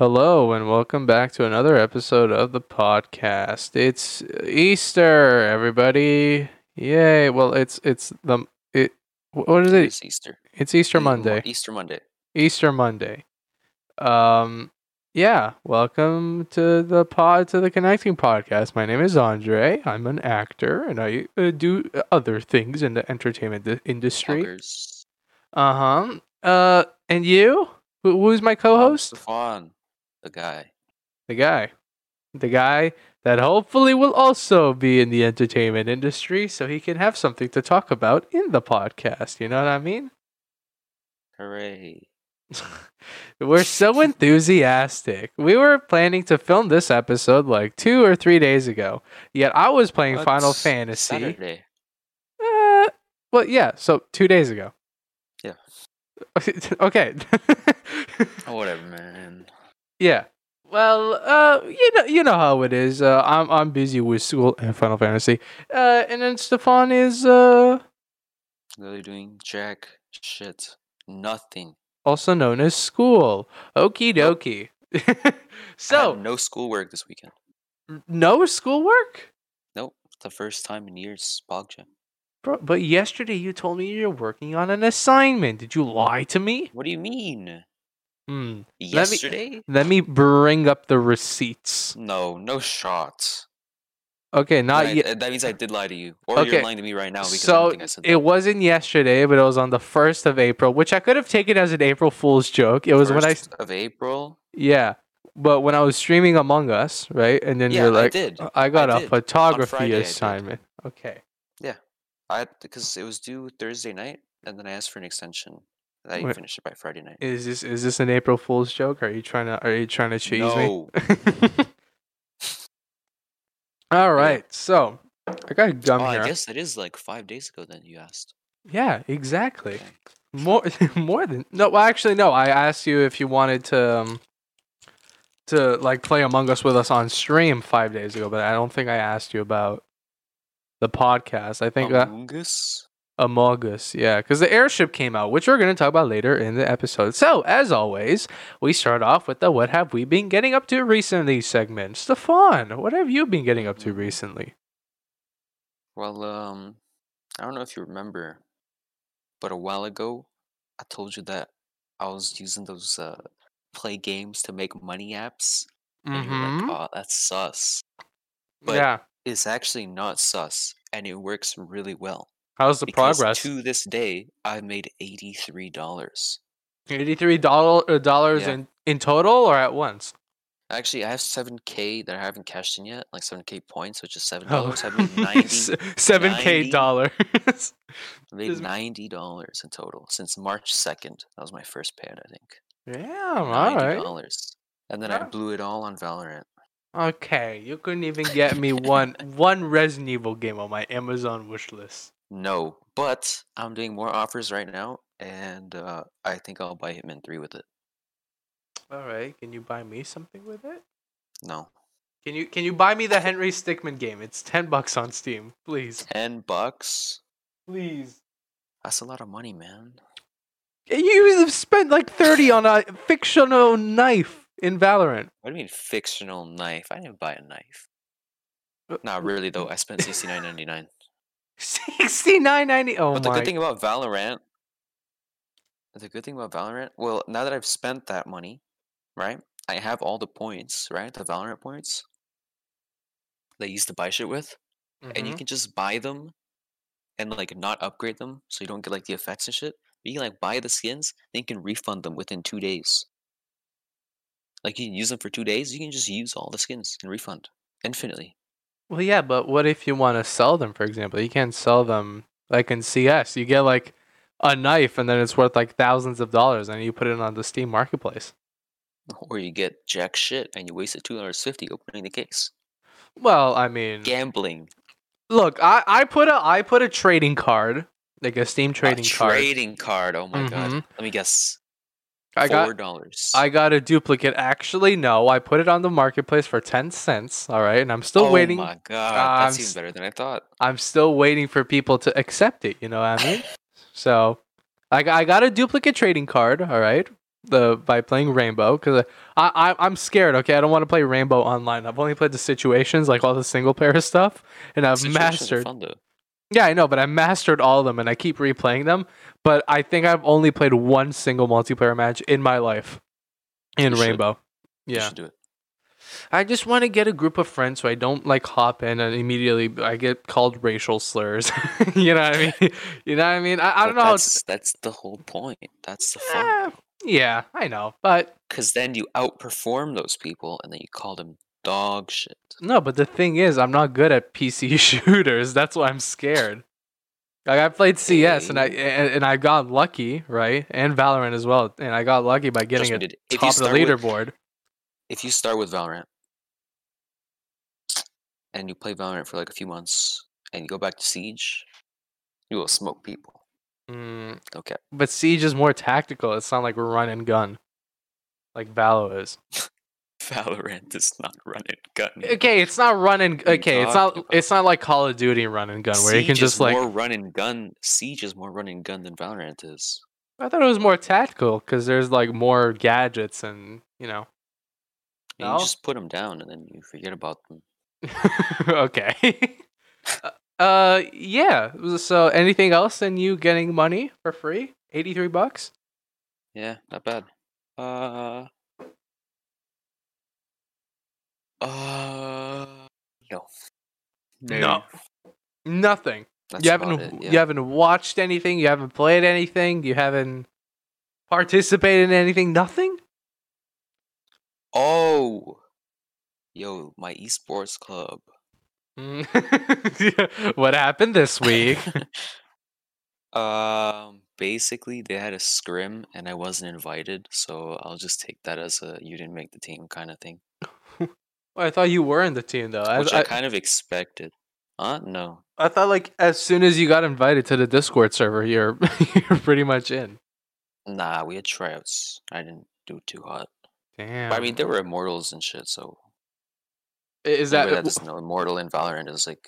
Hello and welcome back to another episode of the podcast. It's Easter, everybody! Yay! Well, it's it's the it. What is it? It's Easter. It's Easter Monday. Easter Monday. Easter Monday. Um, yeah. Welcome to the pod to the Connecting Podcast. My name is Andre. I'm an actor, and I uh, do other things in the entertainment industry. Uh huh. Uh, and you? Who, who's my co-host? Stefan, the guy. The guy. The guy that hopefully will also be in the entertainment industry so he can have something to talk about in the podcast. You know what I mean? Hooray. We're so enthusiastic. We were planning to film this episode like two or three days ago. Yet I was playing Final Fantasy. Saturday. Uh, well, yeah, so two days ago. Yeah. okay. Oh, whatever, man. Yeah. Well, uh, you know, you know how it is. Uh, I'm I'm busy with school and Final Fantasy. Uh, and then Stefan is uh Literally doing jack shit. Nothing. also known as school. Okie dokie. I so had no schoolwork this weekend. no schoolwork, Nope. The first time in years. Bogja. bro. But yesterday you told me you're working on an assignment. Did you lie to me? What do you mean? Hmm. Let me- Yesterday? Let me bring up the receipts. No, no shots. Okay, not yet. That means I did lie to you. Or Okay, you're lying to me right now because So think I said it wasn't yesterday, but it was on the first of April, which I could have taken as an April Fool's joke. It was when I First of April. Yeah. But when I was streaming Among Us, right? And then Yeah, you're like, I did. I got I a did. Photography Friday, assignment. Okay. Yeah, I because it was due Thursday night, and then I asked for an extension. I Wait. finished it by Friday night. Is this is this an April Fool's joke? Are you trying to are you trying to cheese no, me? All right. So I got a gum oh, here. I guess that is like five days ago. Then you asked. Yeah, exactly. Okay. More more than no. Well, actually, no. I asked you if you wanted to um, to like play Among Us with us on stream five days ago, but I don't think I asked you about the podcast. I think that Among Us. Among Us, yeah, because the airship came out, which we're going to talk about later in the episode. So, as always, we start off with the "What have we been getting up to recently?" segment. Stefan, what have you been getting up to recently? Well, um, I don't know if you remember, but a while ago, I told you that I was using those uh play games to make money apps, and you were like, Mm-hmm. "Oh, that's sus." But Yeah. it's actually not sus, and it works really well. How's the because progress? to this day, I've made eighty-three dollars. Eighty-three dollar uh, dollars Yeah. in in total, or at once? Actually, I have seven k that I haven't cashed in yet, like seven k points, which is seven Oh. dollars. I made ninety. Seven k 90. dollars. I made ninety dollars in total since March second. That was my first payout, I think. yeah, all dollars, and then I blew it all on Valorant. Okay, you couldn't even get me one one Resident Evil game on my Amazon wish list. No, but I'm doing more offers right now, and uh, I think I'll buy Hitman 3 with it. All right, can you buy me something with it? No. Can you can you buy me the Henry Stickmin game? It's 10 bucks on Steam, please. 10 bucks? Please. That's a lot of money, man. You have spent like 30 on a fictional knife in Valorant. What do you mean fictional knife? I didn't buy a knife. Uh, Not really though. I spent 69.99. Sixty-nine ninety. Oh But the good thing about Valorant, the good thing about Valorant, well, now that I've spent that money, right? I have all the points, right? The Valorant points that you used to buy shit with, and you mm-hmm. can just buy them and like not upgrade them, so you don't get like the effects and shit. But you can like buy the skins, then you can refund them within two days. Like you can use them for two days, you can just use all the skins and refund infinitely. Well, yeah, but what if you want to sell them? For example, you can't sell them like in CS. You get like a knife, and then it's worth like thousands of dollars, and you put it on the Steam marketplace. Or you get jack shit and you wasted two dollars fifty opening the case. Well, I mean, Gambling. look, I, I put a I put a trading card, like a Steam trading a card. trading card. Oh my god. Mhm. Let me guess. I got Four dollars. I got a duplicate. Actually, no, I put it on the marketplace for ten cents. All right, and I'm still oh waiting. Oh my god, I'm that's even s- better than I thought. I'm still waiting for people to accept it. You know what I mean? so, I got, I got a duplicate trading card. All right, the by playing Rainbow because I, I I'm scared. Okay, I don't want to play Rainbow online. I've only played the situations, like all the single player stuff, and I've Situations mastered. Fun, though. Yeah, I know, but I mastered all of them, and I keep replaying them. But I think I've only played one single multiplayer match in my life in You should. Rainbow. You Yeah, should do it. I just want to get a group of friends so I don't like hop in and immediately I get called racial slurs. you know what I mean? You know what I mean? I, I don't But know. How That's, that's the whole point. That's the fun. Eh, yeah, I know, but Because then you outperform those people and then you call them dog shit. no. But the thing is, I'm not good at PC shooters. That's why I'm scared. Like I played CS and I and, and I got lucky, right? And Valorant as well, and I got lucky by getting it top of the start with- leaderboard. if you start with Valorant and you play Valorant for like a few months and you go back to Siege, you will smoke people. Mm, Okay. but Siege is more tactical. It's not like we're run and gun, like Valo is. Valorant is not run and gun. Okay, it's not run and okay. It's not. It's not like Call of Duty run and gun where you can just is like. more run and gun. Siege is more run and gun than Valorant is. I thought it was more tactical because there's like more gadgets and you know. And No? You just put them down and then you forget about them. okay. Uh, uh, yeah. So, anything else than you getting money for free? Eighty-three bucks. Yeah, not bad. Uh. Uh. No. No. Nothing. That's you haven't. it, yeah. You haven't watched anything. You haven't played anything. You haven't participated in anything. Nothing. Oh. Yo, my esports club. What happened this week? Um, basically, they had a scrim and I wasn't invited, so I'll just take that as a you didn't make the team kind of thing, Well, I thought you were in the team though. I, which I, I, kind of expected. Huh? No. I thought like as soon as you got invited to the Discord server, you're you're pretty much in. Nah, we had tryouts. I didn't do too hot. Damn. But I mean, there were immortals and shit, so is that that doesn't immortal in Valorant is like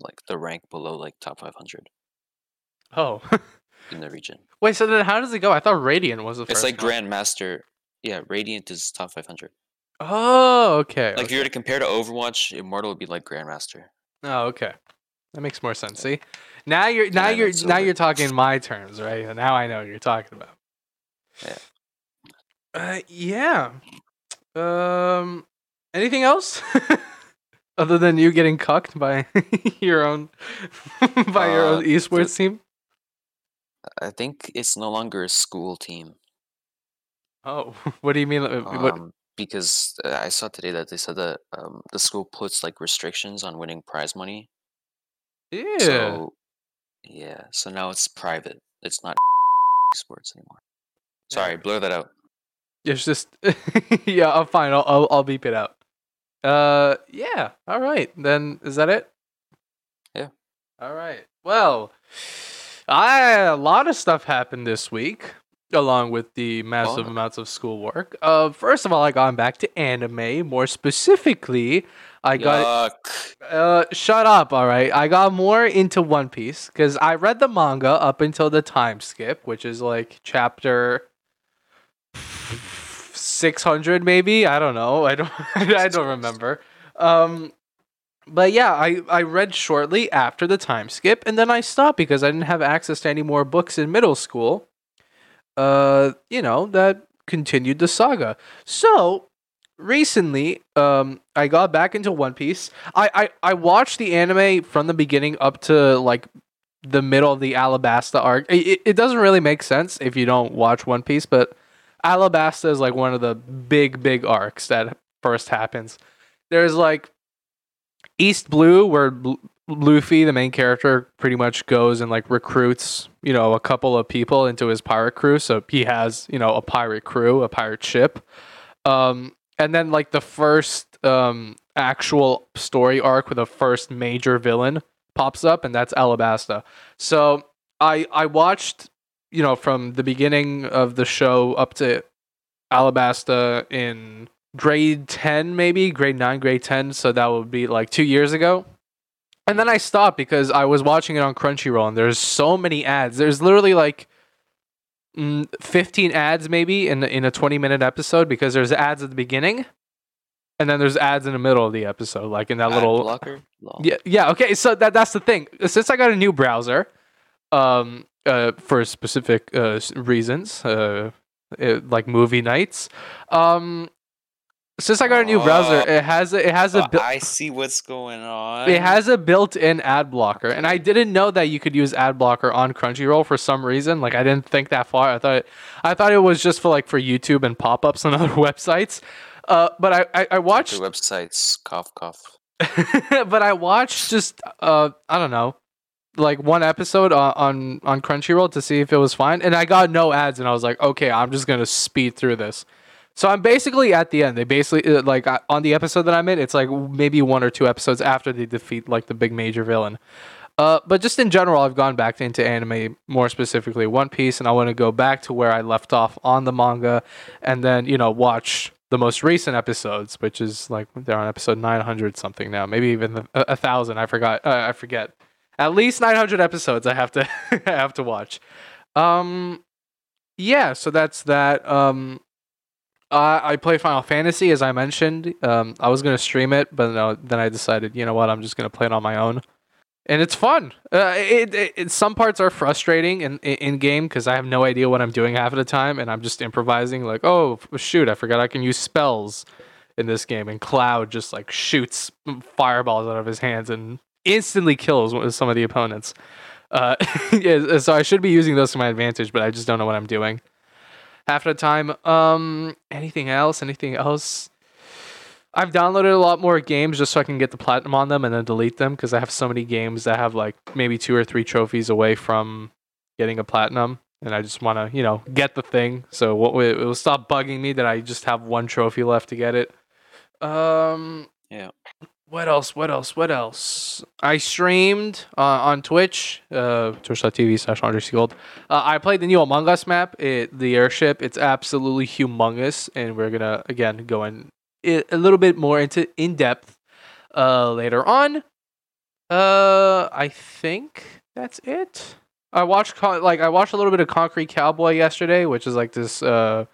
like the rank below like top 500 oh in the region. wait? So then how does it go? I thought Radiant was the It's first. like one. Grandmaster. Yeah, Radiant is top 500. Oh, okay. Like if you were to compare to Overwatch, Immortal would be like Grandmaster. Oh, okay. That makes more sense. See, now you're now you're now over. you're talking my terms, right? Now I know what you're talking about. Yeah. Uh, yeah. Um, anything else other than you getting cucked by your own by your Uh, own esports team? I think it's no longer a school team. Oh, what do you mean? uh, What? Because uh, I saw today that they said that um, the school puts like restrictions on winning prize money. Yeah. So yeah, so now it's private. It's not sports anymore. Sorry, blur that out. It's just yeah. I'm fine. I'll, I'll I'll beep it out. Uh, yeah. All right. Then is that it? Yeah. All right. Well, I a lot of stuff happened this week, along with the massive Fuck. amounts of schoolwork. Uh, first of all, I got back to anime. More specifically, I got uh, shut up. All right, I got more into One Piece because I read the manga up until the time skip, which is like chapter six hundred, maybe. I don't know. I don't. I don't remember. Um, but yeah, I I read shortly after the time skip, and then I stopped because I didn't have access to any more books in middle school. Uh, you know that continued the saga. So recently um i got back into one piece. I, I i watched the anime from the beginning up to like the middle of the alabasta arc. It, it- doesn't really make sense if you don't watch one piece but alabasta is like one of the big big arcs that first happens. There's like east blue where luffy the main character pretty much goes and like recruits you know a couple of people into his pirate crew. So he has you know a pirate crew a pirate ship. Um and then like the first um actual story arc with the first major villain pops up and that's alabasta. So i i watched you know from the beginning of the show up to alabasta in grade 10 maybe? Grade 9 grade 10 so that would be like 2 years ago and then i stopped because i was watching it on crunchyroll and there's so many ads there's literally like mm, 15 ads maybe in in a 20 minute episode because there's ads at the beginning and then there's ads in the middle of the episode like in that Ad little blocker. Lol. yeah yeah okay so that that's the thing since i got a new browser um uh for specific uh reasons uh it, like movie nights um since i got a new browser Oh. it has a, it has a Oh, bu- I see what's going on. it has a built-in ad blocker, and I didn't know that you could use ad blocker on Crunchyroll for some reason. Like I didn't think that far. I thought I thought it was just for like for YouTube and pop-ups on other websites. Uh, but I I, I watched, websites. Cough, cough. but I watched just uh I don't know, like one episode on, on on Crunchyroll to see if it was fine, and I got no ads, and I was like, okay, I'm just gonna speed through this. So I'm basically at the end. They basically uh, like on the episode that I'm in, it's like maybe one or two episodes after they defeat like the big major villain. Uh, but just in general, I've gone back into anime more specifically One Piece, and I want to go back to where I left off on the manga, and then you know watch the most recent episodes, which is like they're on episode 900 something now, maybe even a, a thousand. I forgot. Uh, I forget. At least 900 episodes. I have to I have to watch. Um, yeah. So that's that. Um, I I play Final Fantasy as I mentioned. Um, I was gonna stream it, but no, then I decided, you know what, I'm just gonna play it on my own, and it's fun. Uh, it, it, it some parts are frustrating in in game because I have no idea what I'm doing half of the time, and I'm just improvising. Like, oh shoot, I forgot I can use spells in this game, and Cloud just like shoots fireballs out of his hands and instantly kills some of the opponents. Uh, yeah, so I should be using those to my advantage, but I just don't know what I'm doing half the time. Um, anything else? Anything else? I've downloaded a lot more games just so I can get the platinum on them and then delete them because I have so many games that have like maybe two or three trophies away from getting a platinum, and I just want to you know get the thing. So what it will stop bugging me that I just have one trophy left to get it. Um, Yeah. What else? What else? What else? I streamed uh, on Twitch, uh, twitch.tv slash Andre Seagold. Uh, I played the new Among Us map, it, the airship. It's absolutely humongous, and we're gonna again go in a little bit more into in depth uh, later on. Uh, I think that's it. I watched like I watched a little bit of Concrete Cowboy yesterday, which is like this uh,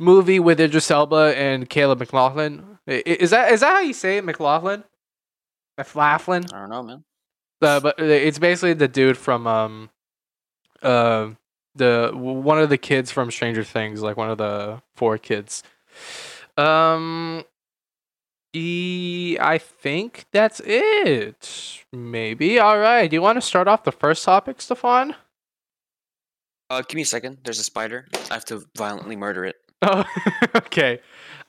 movie with Idris Elba and Caleb McLaughlin. I- i- Is that is that how you say it, McLaughlin? McLaughlin. I don't know, man. Uh, but it's basically the dude from um, uh, the one of the kids from Stranger Things, like one of the four kids. Um, e- I think that's it. Maybe. All right. Do you want to start off the first topic, Stefan? Uh, give me a second. There's a spider. I have to violently murder it. Oh, okay.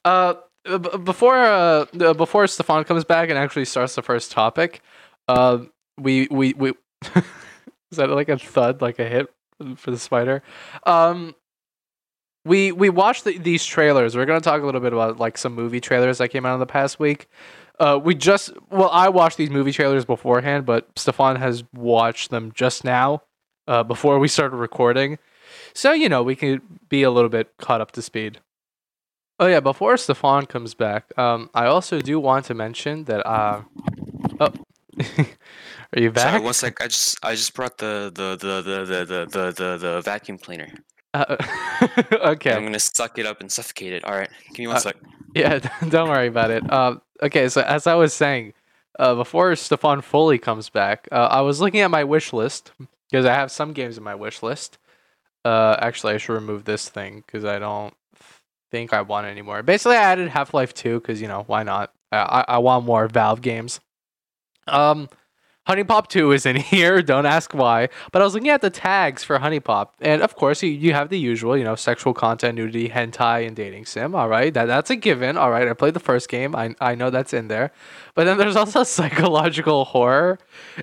Uh, b- before uh, before Stefan comes back and actually starts the first topic, uh, we we we is that like a thud, like a hit for the spider? Um, we we watched the, these trailers. We're gonna talk a little bit about like some movie trailers that came out in the past week. Uh, we just well, I watched these movie trailers beforehand, but Stefan has watched them just now, uh, before we started recording. So you know we can be a little bit caught up to speed. Oh yeah, before Stefan comes back, um, I also do want to mention that. Uh, oh, are you back? Sorry, one sec. I just I just brought the the the the the the the, the, vacuum cleaner. Uh, okay. I'm gonna suck it up and suffocate it. All right, give me one Uh, sec. Yeah, don't worry about it. Um, okay, so as I was saying, uh, before Stefan fully comes back, uh, I was looking at my wish list because I have some games in my wish list. Uh, actually, I should remove this thing because I don't think I want anymore. Basically, I added Half Life Two because you know why not? I, I I want more Valve games. Um, HuniePop 2 is in here. Don't ask why. But I was looking at the tags for HuniePop. And of course, you, you have the usual, you know, sexual content, nudity, hentai, and dating sim. All right. That, that's a given. All right. I played the first game. I, I know that's in there. But then there's also psychological horror.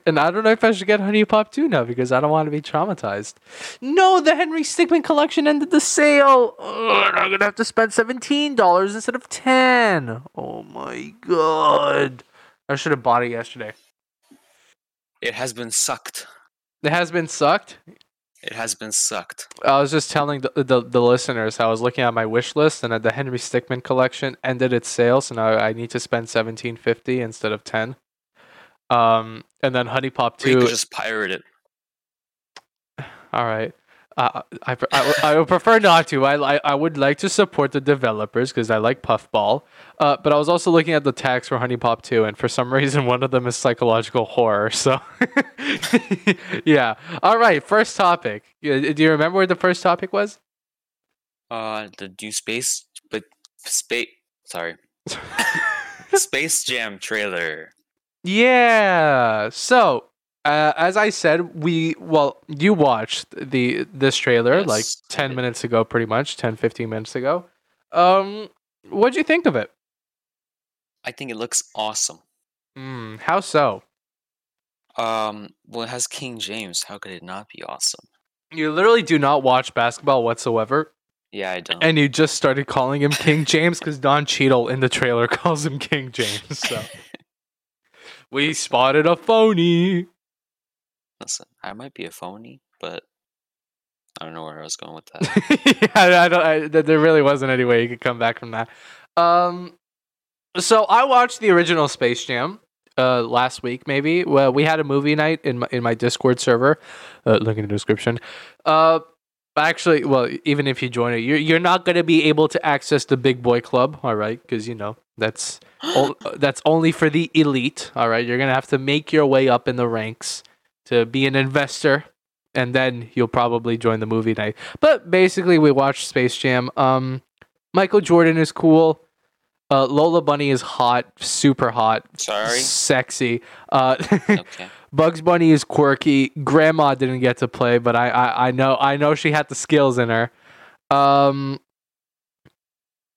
And I don't know if I should get HuniePop 2 now because I don't want to be traumatized. No, the Henry Stickmin collection ended the sale. Ugh, I'm going to have to spend $17 instead of 10 Oh my God. I should have bought it yesterday. It has been sucked. It has been sucked. It has been sucked. I was just telling the, the, the listeners how I was looking at my wish list and the Henry Stickmin collection ended its sale, so now I need to spend seventeen fifty instead of ten. Um, and then HuniePop Or you two. could just pirate it. All right. Uh, I, I, I would prefer not to. I, I, I would like to support the developers because I like Puffball. Uh, but I was also looking at the tags for HuniePop 2, and for some reason, one of them is psychological horror. So, yeah. All right, first topic. Do you remember what the first topic was? Uh, the new space, but space. Sorry, Space Jam trailer. Yeah. So, uh, as I said, we well, you watched the this trailer like Yes, I 10 minutes ago pretty much, 10 15 minutes ago. Um what'd you think of it? I think it looks awesome. Mm, how so? Um, well, it has King James. How could it not be awesome? You literally do not watch basketball whatsoever Yeah, I don't. and you just started calling him King James cuz Don Cheadle in the trailer calls him King James. So we spotted a phony. Listen, I might be a phony, but I don't know where I was going with that. yeah, I don't. I, there really wasn't any way you could come back from that. Um, so I watched the original Space Jam uh last week. Maybe well, we had a movie night in my in my Discord server. Uh, link in the description. Uh, actually, well, even if you join it, you're you're not gonna be able to access the Big Boy Club. All right, because you know that's o- that's only for the elite. All right, you're gonna have to make your way up in the ranks to be an investor and then you'll probably join the movie night. But basically, we watched Space Jam. Um, Michael Jordan is cool. Uh, Lola Bunny is hot, super hot, Sorry. sexy. Uh, Okay. Bugs Bunny is quirky. Grandma didn't get to play, but I, I, I know I know she had the skills in her. Um,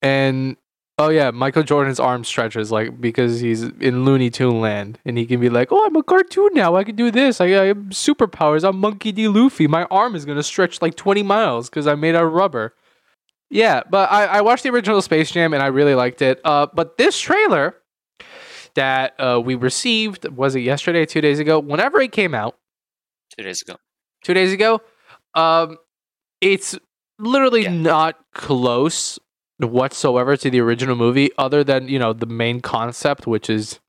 and oh yeah, Michael Jordan's arm stretches like because he's in Looney Tune land, and he can be like, "Oh, I'm a cartoon now. I can do this. I, I have superpowers. I'm Monkey D. Luffy. My arm is gonna stretch like 20 miles because I'm made out of rubber." Yeah, but I, I watched the original Space Jam and I really liked it. Uh, but this trailer that uh, we received was it yesterday, two days ago? Whenever it came out, Two days ago. two days ago. Um, it's literally Yeah. not close whatsoever to the original movie, other than you know the main concept, which is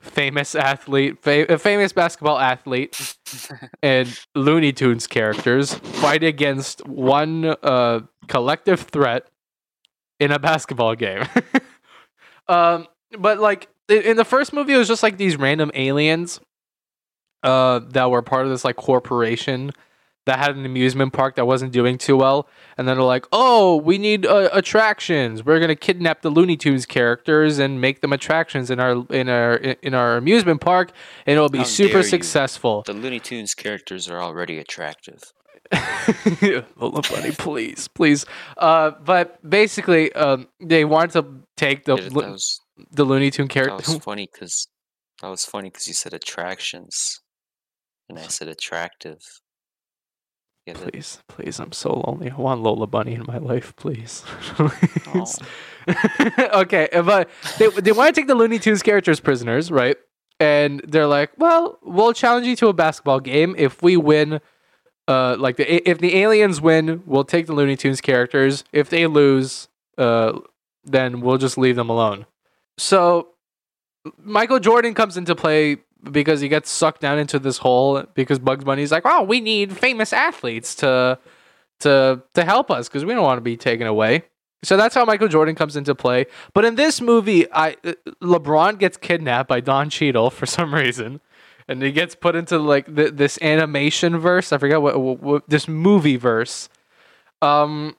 famous athlete, fa- a famous basketball athlete, and Looney Tunes characters fight against one uh, collective threat in a basketball game. um, but like in in the first movie, it was just like these random aliens uh, that were part of this like corporation that had an amusement park that wasn't doing too well, and then they're like, "Oh, we need uh, attractions. We're gonna kidnap the Looney Tunes characters and make them attractions in our in our in our amusement park, and it'll be How super successful." The Looney Tunes characters are already attractive. Lola Bunny, please, please. Uh, but basically, um, they wanted to take the Yeah, Lo- was the Looney Tune characters. that was funny because that was funny because you said attractions, and I said attractive. Please, please, I'm so lonely. I want Lola Bunny in my life, please. Please. okay, but they, they want to take the Looney Tunes characters prisoners, right? And they're like, well, we'll challenge you to a basketball game. If we win, uh, like the if the aliens win, we'll take the Looney Tunes characters. If they lose, uh, then we'll just leave them alone. So Michael Jordan comes into play because he gets sucked down into this hole because Bugs Bunny's like, "Oh, we need famous athletes to to to help us because we don't want to be taken away." So that's how Michael Jordan comes into play. But in this movie, I uh, LeBron gets kidnapped by Don Cheadle for some reason, and he gets put into like th- this animation verse. I forget what, what, what this movie verse. Um,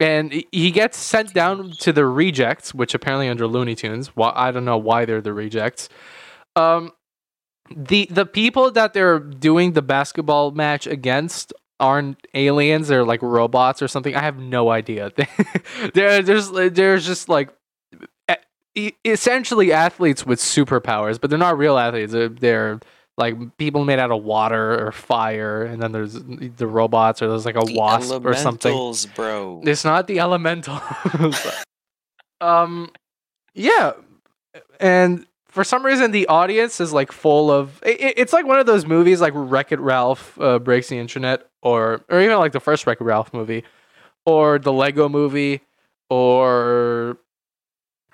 and he- gets sent down to the rejects, which apparently under Looney Tunes. Why I don't know why they're the rejects. Um, the the people that they're doing the basketball match against aren't aliens they're like robots or something. I have no idea. They're there's there's just like essentially athletes with superpowers but they're not real athletes. They're, they're like people made out of water or fire and then there's the robots or there's like a The wasp or something. bro. it's not the elementals. um, yeah, and for some reason the audience is like full of. It, it's like one of those movies like Wreck It Ralph uh, breaks the internet, or or even like the first Wreck It Ralph movie, or the Lego movie, or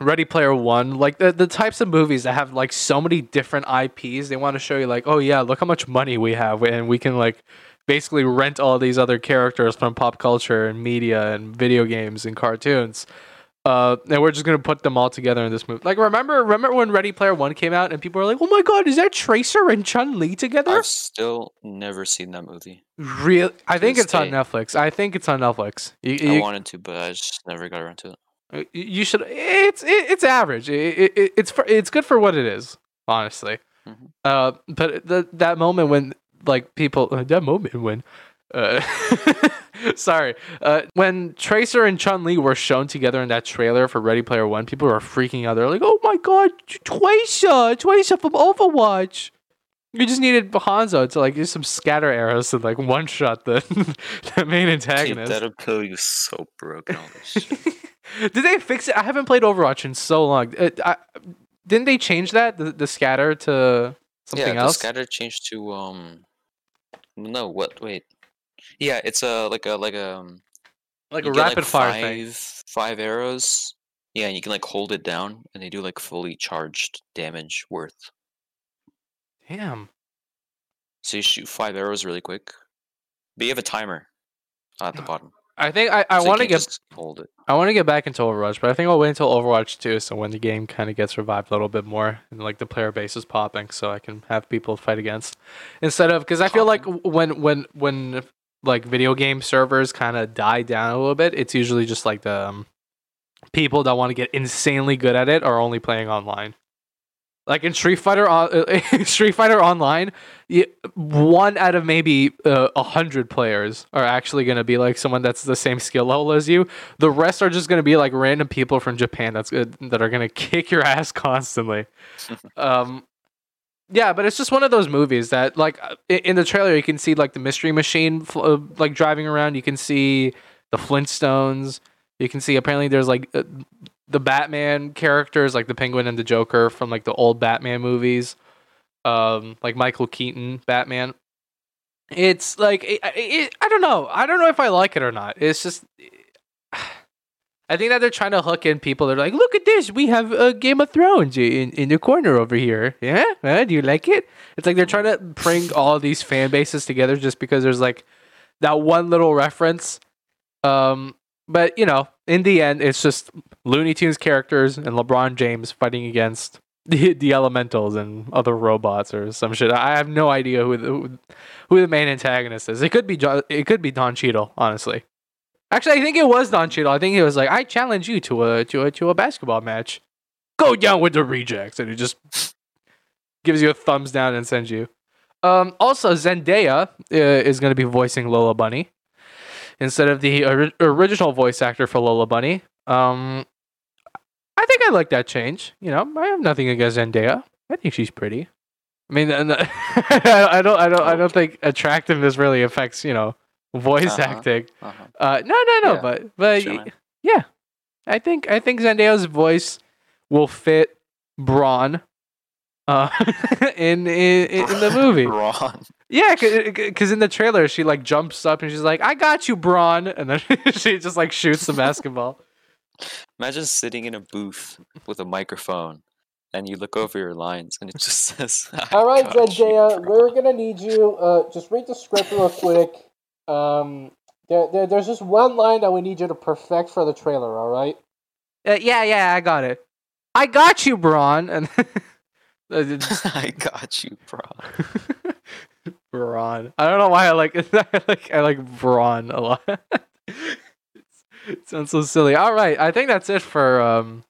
Ready Player One. Like the the types of movies that have like so many different IPs. They want to show you like, oh yeah, look how much money we have, and we can like basically rent all these other characters from pop culture and media and video games and cartoons. Uh, and we're just gonna put them all together in this movie. Like, remember, remember when Ready Player One came out and people were like, "Oh my god, is that Tracer and Chun Li together?" I've still never seen that movie. Real? I think it's on. Netflix. I think it's on Netflix. You, I you, wanted to, but I just never got around to it. Uh, you should it's it, it's average it, it, it's for, it's good for what it is honestly Mhm. uh but the, that moment when like people uh, that moment when uh sorry uh when tracer and chun li were shown together in that trailer for ready player one people were freaking out they're like oh my god tracer tracer from overwatch you just needed Hanzo to like use some scatter arrows to like one shot the the main Dude, antagonist. that ability was so broken. Did they fix it? I haven't played Overwatch in so long. Uh, I, didn't they change that the, the scatter to something yeah, else? the scatter changed to um. No, what? Wait. Yeah, it's a like a like a um, like a rapid fire five, thing. Five arrows. Yeah, and you can like hold it down, and they do like fully charged damage worth. Damn. So you shoot five arrows really quick, but you have a timer at the bottom. I think I, I so want to get hold it. I want to get back into Overwatch, but I think I'll wait until Overwatch 2 so when the game kind of gets revived a little bit more and like the player base is popping so I can have people fight against instead of cuz I feel like when when when like video game servers kind of die down a little bit, it's usually just like the um, people that want to get insanely good at it are only playing online. Like in Street Fighter, on, Street Fighter Online, you, one out of maybe uh, a hundred players are actually going to be like someone that's the same skill level as you. The rest are just going to be like random people from Japan that's uh, that are going to kick your ass constantly. um, yeah, but it's just one of those movies that, like, uh, in the trailer, you can see like the Mystery Machine, uh, like driving around. You can see the Flintstones. You can see apparently there's like uh, the Batman characters, like the Penguin and the Joker from like the old Batman movies, um, like Michael Keaton Batman. It's like it, it, I don't know. I don't know if I like it or not. It's just. I think that they're trying to hook in people. They're like, "Look at this! We have uh, Game of Thrones in in the corner over here. Yeah, Uh, do you like it?" It's like they're trying to bring all these fan bases together just because there's like that one little reference. Um, but you know, in the end, it's just Looney Tunes characters and LeBron James fighting against the, the Elementals and other robots or some shit. I have no idea who the, who the main antagonist is. It could be Jo- it could be Don Cheadle, honestly. Actually, I think it was Don Cheadle. I think he was like, "I challenge you to a to a to a basketball match. Go down with the rejects," and he just gives you a thumbs down and sends you. Um, also, Zendaya uh, is going to be voicing Lola Bunny instead of the ori- original voice actor for Lola Bunny. Um, I think I like that change. You know, I have nothing against Zendaya. I think she's pretty. I mean, I don't, I don't, I don't think attractiveness really affects you know voice Uh-huh. acting. Uh-huh. Uh, no, no, no, Yeah, but but sure, yeah, I think I think Zendaya's voice will fit Bron. Uh, in, in in the movie, Ron. yeah, because in the trailer she like jumps up and she's like, "I got you, Bron," and then she just like shoots the basketball. Imagine sitting in a booth with a microphone and you look over your lines and it just says, All right, Zendaya, we're gonna need you. Uh, just read the script real quick. Um, there, there, there's just one line that we need you to perfect for the trailer. All right? Uh, yeah, yeah, I got it. I got you, Bron. And I got you, bro. Bron. I don't know why I like I like I like Bron a lot. it sounds so silly. All right, I think that's it for um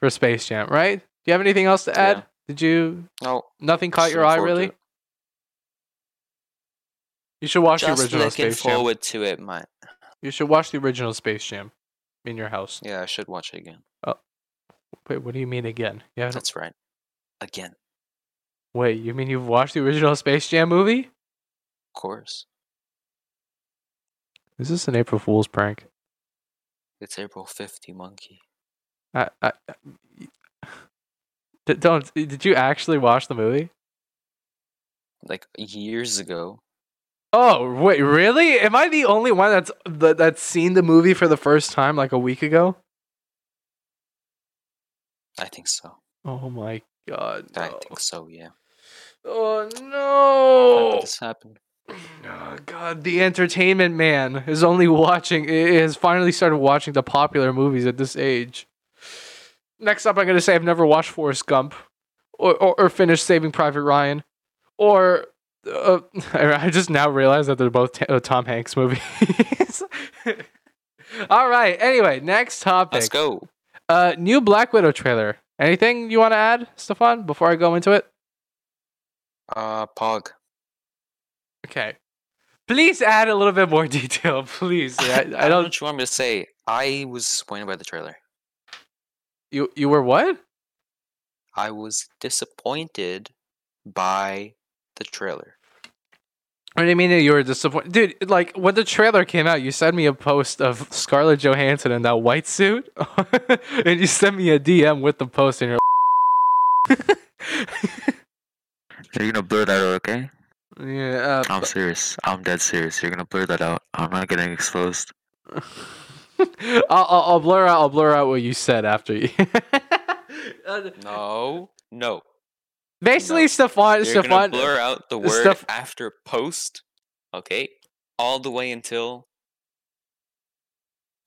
for Space Jam. Right? Do you have anything else to add? Yeah. Did you? No, Nothing caught your eye, forward to really? You should watch the original looking Space Jam. forward to it, man. You should watch the original Space Jam in your house. Yeah, I should watch it again. Oh, wait, what do you mean again? Yeah, That's right. Again, wait, you mean you've watched the original Space Jam movie? of course. Is this an April Fool's prank? It's April 50, monkey. I I. don't. Did you actually watch the movie? Like years ago. Oh wait, really? Am I the only one that's that, that's seen the movie for the first time like a week ago? I think so. Oh my god! I think so, yeah. Oh no! this happen? Oh God, the entertainment man is only watching. Has finally started watching the popular movies at this age. Next up, I'm gonna say I've never watched Forrest Gump, or or, or finished Saving Private Ryan, or uh, I just now realized that they're both t- uh, Tom Hanks movies. All right. Anyway, next topic. Let's go. Uh, new Black Widow trailer. Anything you want to add, Stefan, before I go into it? Uh, Pog. Okay. Please add a little bit more detail, please. I, I, I don't know don't. what you want me to say. I was disappointed by the trailer. You you were what? I was disappointed by the trailer. What do you mean that you were disappointed, dude? Like when the trailer came out, you sent me a post of Scarlett Johansson in that white suit, and you sent me a DM with the post, and you're. You're gonna blur that out, okay? yeah. I'm serious. I'm dead serious. You're gonna blur that out. I'm not getting exposed. Uh, I'll, I'll I'll blur out. I'll blur out what you said after you. Uh, No, no. Basically, No. Stefan. You're Stefan. blur out the word Steph- after post, okay? All the way until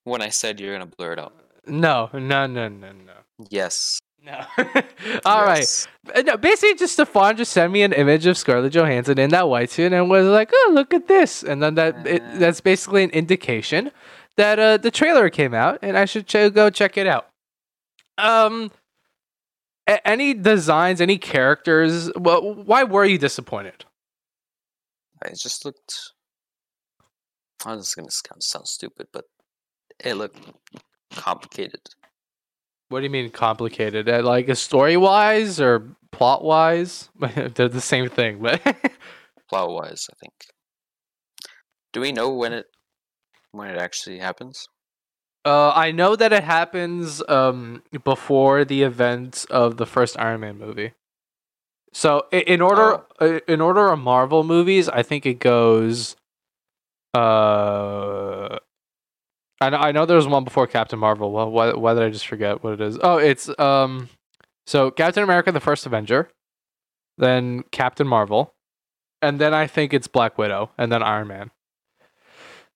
when I said you're gonna blur it out. No, no, no, no, no. Yes. No. All right. yes. Uh, No, basically, just Stefan just sent me an image of Scarlett Johansson in that white suit and was like, "Oh, look at this!" And then that it, Uh. that's basically an indication that uh, the trailer came out and I should ch- go check it out. Um, a- any designs, any characters? Well, why were you disappointed? It just looked. Oh, this is gonna sound, sound stupid, but it looked complicated. What do you mean complicated? Uh, like story wise or plot wise? They're the same thing, but plot wise, I think. Do we know when it when it actually happens? Uh, I know that it happens um before the events of the first Iron Man movie. So in order uh, in order of Marvel movies, I think it goes. Uh, I know I know there was one before Captain Marvel. Well, why why did I just forget what it is? Oh, it's um, so Captain America: The First Avenger, then Captain Marvel, and then I think it's Black Widow, and then Iron Man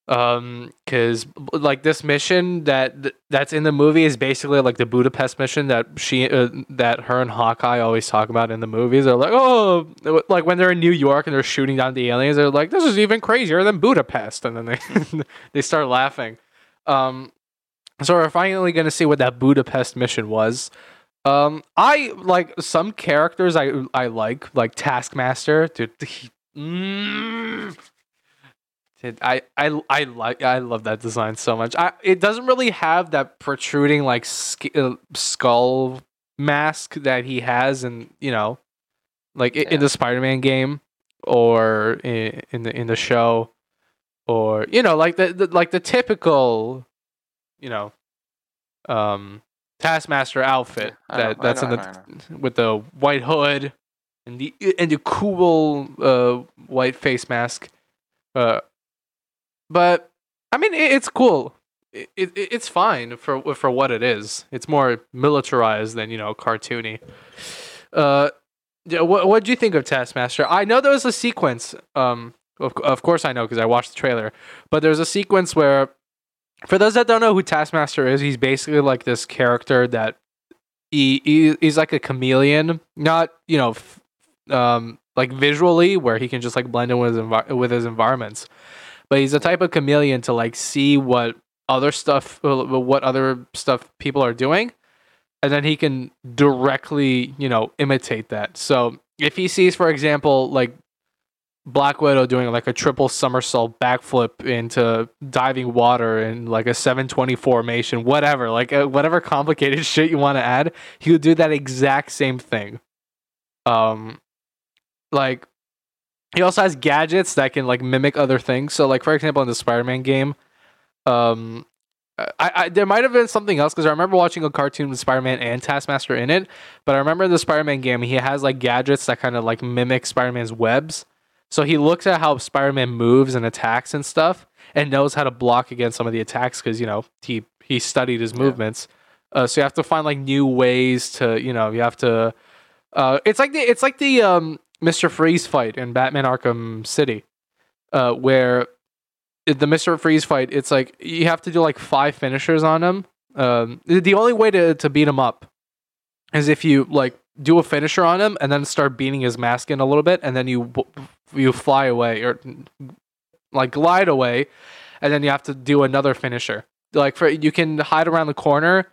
um because like this mission that that's in the movie is basically like the budapest mission that she uh, that her and hawkeye always talk about in the movies. They're like oh like when they're in new york and they're shooting down the aliens they're like this is even crazier than budapest. And then they they start laughing. Um so we're finally going to see what that budapest mission was. Um i like some characters i i like like taskmaster dude he, mm, Dude, I, I I like I love that design so much. I it doesn't really have that protruding like sk- uh, skull mask that he has in you know, like i in the Spider-Man game or in, in the in the show, or you know like the, the like the typical, you know, um, Taskmaster outfit know, that I that's know, in the with the white hood and the and the cool uh white face mask. Uh, but I mean, it, it's cool. It, it it's fine for for what it is. It's more militarized than you know cartoony. Uh, yeah, what what do you think of Taskmaster? I know there was a sequence. Um, of of course I know because I watched the trailer. But there's a sequence where, for those that don't know who Taskmaster is, he's basically like this character that he, he he's like a chameleon, not you know, f- um, like visually where he can just like blend in with his envi- with his environments but he's a type of chameleon to like see what other stuff what other stuff people are doing and then he can directly you know imitate that. So if he sees for example like black widow doing like a triple somersault backflip into diving water in like a 720 formation whatever like uh, whatever complicated shit you want to add he would do that exact same thing. Um like he also has gadgets that can like mimic other things. So like for example in the Spider-Man game, um I, I there might have been something else because I remember watching a cartoon with Spider-Man and Taskmaster in it. But I remember the Spider-Man game, he has like gadgets that kind of like mimic Spider-Man's webs. So he looks at how Spider-Man moves and attacks and stuff, and knows how to block against some of the attacks because you know he he studied his Yeah. movements. Uh, so you have to find like new ways to you know you have to. Uh, it's like the it's like the um Mr. Freeze fight in Batman Arkham City. uh, where the Mister Freeze fight, it's like you have to do like five finishers on him. Um, the only way to to beat him up is if you like do a finisher on him and then start beating his mask in a little bit, and then you you fly away or like glide away, and then you have to do another finisher. Like for you can hide around the corner,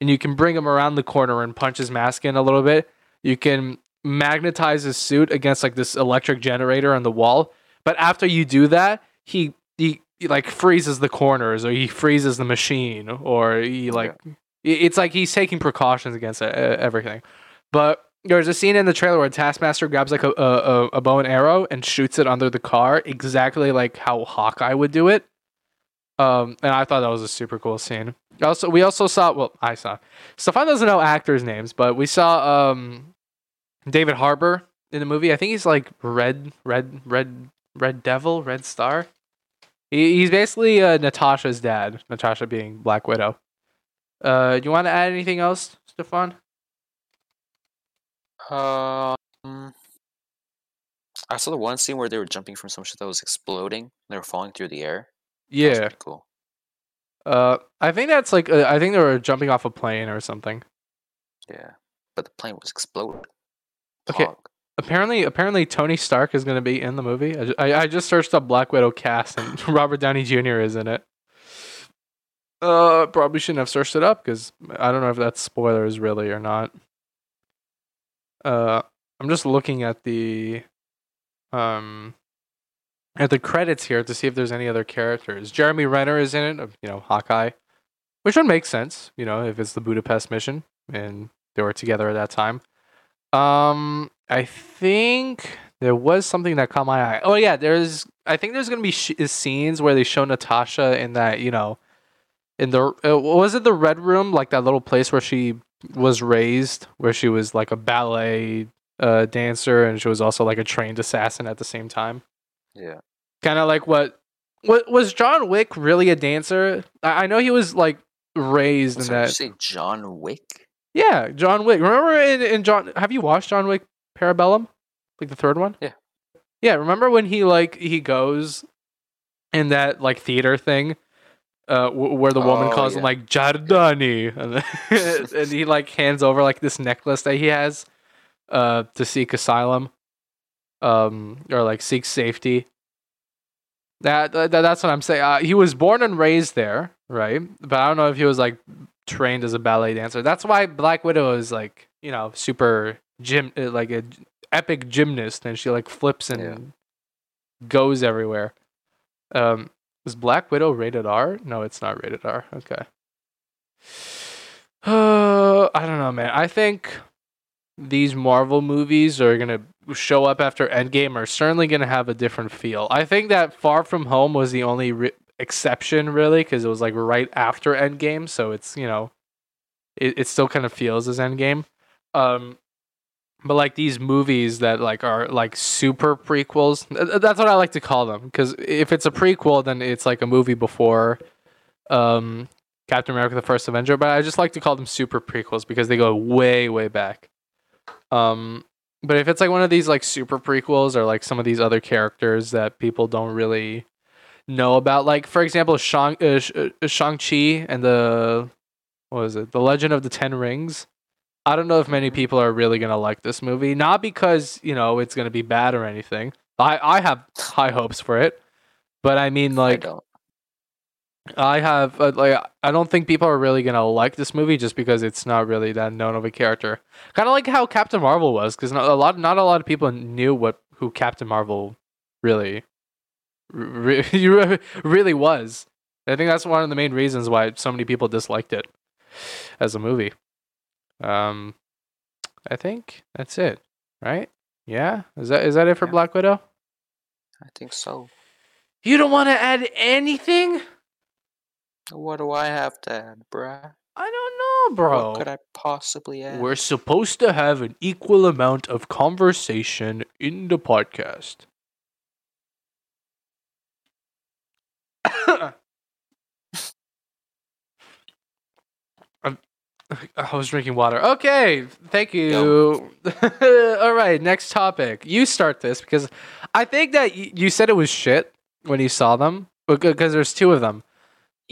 and you can bring him around the corner and punch his mask in a little bit. You can magnetize his suit against like this electric generator on the wall. But after you do that, he he, he like freezes the corners or he freezes the machine or he like it's like he's taking precautions against uh, everything. But there's a scene in the trailer where Taskmaster grabs like a, a, a bow and arrow and shoots it under the car, exactly like how Hawkeye would do it. Um, and I thought that was a super cool scene. Also, we also saw. Well, I saw. Stefan doesn't know actors' names, but we saw um, David Harbour in the movie. I think he's like Red, Red, Red, Red Devil, Red Star. He, he's basically uh, Natasha's dad. Natasha being Black Widow. Uh, do you want to add anything else, Stefan? Um, I saw the one scene where they were jumping from some shit that was exploding. They were falling through the air. Yeah. cool. Uh, I think that's like uh, I think they were jumping off a plane or something. Yeah, but the plane was exploding. Okay. Apparently, apparently Tony Stark is going to be in the movie. I, I, I just searched up Black Widow cast and Robert Downey Jr. is in it. Uh, probably shouldn't have searched it up because I don't know if that's spoilers really or not. Uh, I'm just looking at the um at the credits here to see if there's any other characters. Jeremy Renner is in it, you know, Hawkeye, which would make sense, you know, if it's the Budapest mission and they were together at that time. Um, I think there was something that caught my eye. Oh yeah, there's. I think there's gonna be sh- scenes where they show Natasha in that, you know, in the uh, was it the red room, like that little place where she was raised, where she was like a ballet uh, dancer and she was also like a trained assassin at the same time. Yeah. Kind of like what what was John Wick really a dancer? I, I know he was like raised in that. You say John Wick? Yeah, John Wick. Remember in, in John have you watched John Wick Parabellum? Like the third one? Yeah. Yeah, remember when he like he goes in that like theater thing uh, w- where the woman Oh, calls him like Jardani, and, and he like hands over like this necklace that he has uh, to seek asylum, um, or like seek safety. That, that that's what I'm saying. Uh, he was born and raised there, right? But I don't know if he was like trained as a ballet dancer. That's why Black Widow is like you know super gym uh, like a epic gymnast, and she like flips and Yeah. goes everywhere. Um, is Black Widow rated R? No, it's not rated R. Okay. Uh, I don't know, man. I think these Marvel movies are gonna show up after Endgame are certainly gonna have a different feel. I think that Far From Home was the only re- exception, really, because it was like right after Endgame, so it's you know, it, it still kind of feels as Endgame. Um, but like these movies that like are like super prequels, that's what I like to call them. Because if it's a prequel, then it's like a movie before, um, Captain America: The First Avenger. But I just like to call them super prequels because they go way way back. Um, but if it's like one of these like super prequels or like some of these other characters that people don't really know about, like for example, Shang uh, uh, Shang Chi and the what was it, the Legend of the Ten Rings. I don't know if many people are really gonna like this movie. Not because you know it's gonna be bad or anything. I I have high hopes for it, but I mean I like don't. I have uh, like I don't think people are really gonna like this movie just because it's not really that known of a character. Kind of like how Captain Marvel was, because a lot not a lot of people knew what who Captain Marvel really re- really was. I think that's one of the main reasons why so many people disliked it as a movie. Um, I think that's it, right? Yeah, is that is that it for Yeah. Black Widow? I think so. You don't want to add anything? What do I have to add, bruh? I don't know, bro. What could I possibly add? We're supposed to have an equal amount of conversation in the podcast. I was drinking water. Okay, thank you. All right, next topic. You start this because I think that y- you said it was shit, when you saw them? Because there's two of them.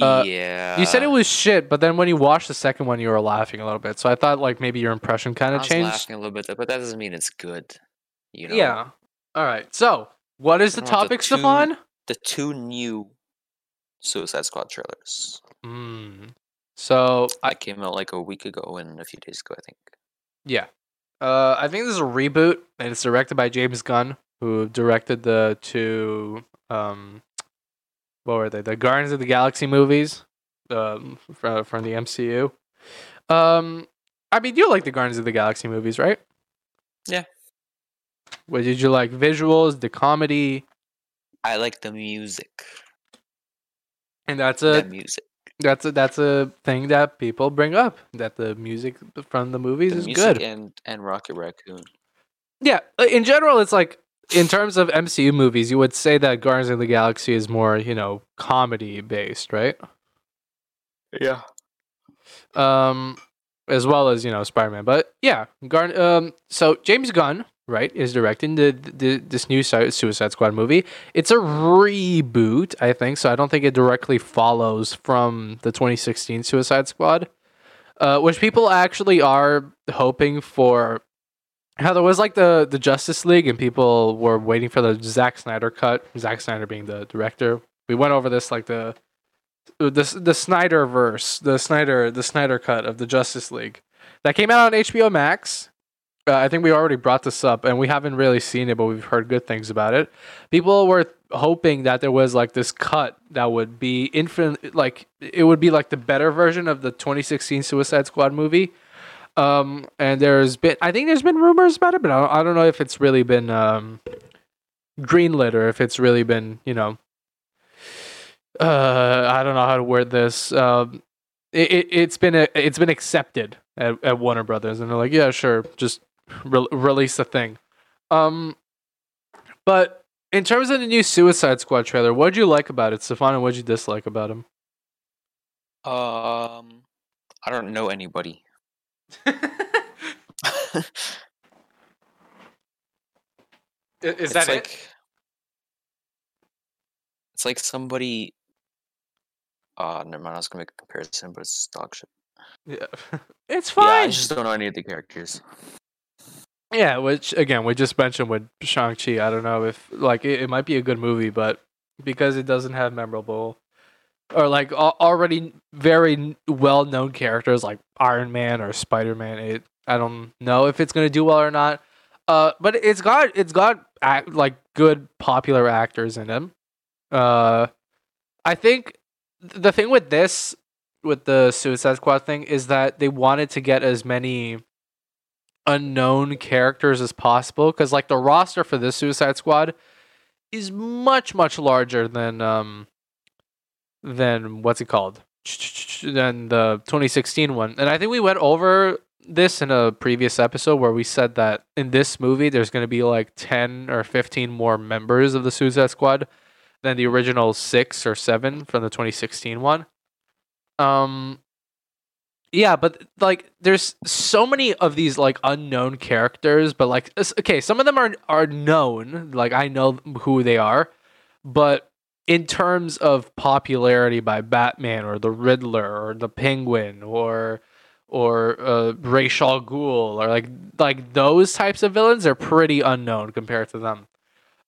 Uh, yeah. You said it was shit, but then when you watched the second one, you were laughing a little bit. So I thought like maybe your impression kind of changed. laughing a little bit, but that doesn't mean it's good. You know. Yeah. All right. So what is the the topic, two- Stefan? The two new Suicide Squad trailers Mm. So I, that came out like a week ago and a few days ago, I think. yeah, uh, I think this is a reboot, and it's directed by James Gunn, who directed the two um, what were they? The Guardians of the Galaxy movies, um, from from the MCU. Um, I mean, you like the Guardians of the Galaxy movies, right? Yeah. What did you like? Visuals, the comedy, I like the music. And that's the a music. that's a that's a thing that people bring up that the music from the movies The is music good. and and Rocket Raccoon. Yeah, uh, in general, it's like in terms of MCU movies, you would say that Guardians of the Galaxy is more, you know, comedy based, right? Yeah. Um, as well as you know Spider-Man. But yeah, Gar- um, so James Gunn, right, is directing the, the this new Suicide Squad movie. It's a reboot, I think. So I don't think it directly follows from the 2016 Suicide Squad, uh, which people actually are hoping for. How there was like the the Justice League, and people were waiting for the Zack Snyder cut. Zack Snyder being the director. We went over this like the the the Snyder verse, the Snyder the Snyder cut of the Justice League that came out on HBO Max. Uh, I think we already brought this up, and we haven't really seen it, but we've heard good things about it. People were hoping that there was like this cut that would be infinite, like it would be like the better version of the 2016 Suicide Squad movie. Um, and there's been, I think there's been rumors about it, but I don't, I don't know if it's really been um, greenlit or if it's really been, you know, uh, I don't know how to word this. Um, it, it it's been a, it's been accepted at, at Warner Brothers, and they're like, yeah, sure, just re- release the thing. Um, but in terms of the new Suicide Squad trailer, what did you like about it, Stefan, and what did you dislike about him? Um, I don't know anybody. is it's that like it? it's like somebody. Uh, never mind. I was gonna make a comparison, but it's dog shit. Yeah, it's fine. Yeah, I just don't know any of the characters. Yeah, which again we just mentioned with Shang Chi. I don't know if like it, it might be a good movie, but because it doesn't have memorable or like al- already very well known characters like Iron Man or Spider Man, it I don't know if it's gonna do well or not. Uh, but it's got it's got act, like good popular actors in it. Uh, I think th- the thing with this with the Suicide Squad thing is that they wanted to get as many unknown characters as possible because like the roster for this Suicide Squad is much much larger than um than what's it called? Than the 2016 one. And I think we went over this in a previous episode where we said that in this movie there's going to be like 10 or 15 more members of the Suicide Squad than the original 6 or 7 from the 2016 one. Um yeah but like there's so many of these like unknown characters but like okay some of them are are known like i know who they are but in terms of popularity by batman or the riddler or the penguin or or uh, Ra's al or like like those types of villains are pretty unknown compared to them.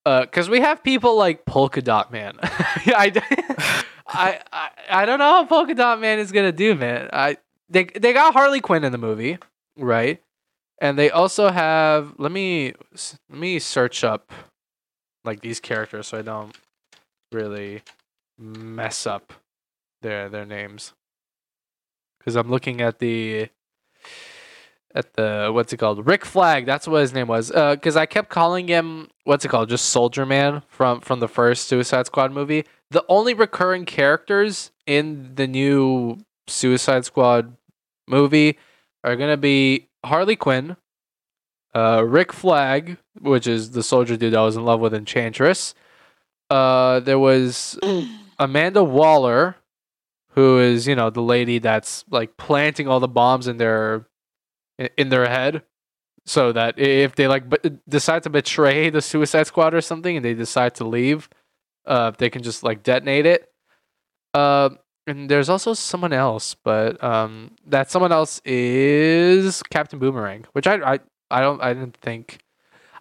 Because we have people like Polka Dot Man. I, I, I I don't know how Polka Dot Man is gonna do, man. I they they got Harley Quinn in the movie, right? And they also have let me let me search up like these characters so I don't really mess up their their names. Because I'm looking at the at the what's it called? Rick Flag. That's what his name was. Uh, because I kept calling him what's it called? Just Soldier Man from from the first Suicide Squad movie. The only recurring characters in the new Suicide Squad movie are gonna be Harley Quinn, uh, Rick Flag, which is the soldier dude I was in love with Enchantress. Uh, there was Amanda Waller, who is you know the lady that's like planting all the bombs in their in- in their head, so that if they like b- decide to betray the Suicide Squad or something and they decide to leave, Uh, they can just like detonate it. Uh, and there's also someone else, but um, that someone else is Captain Boomerang, which I I I don't I didn't think.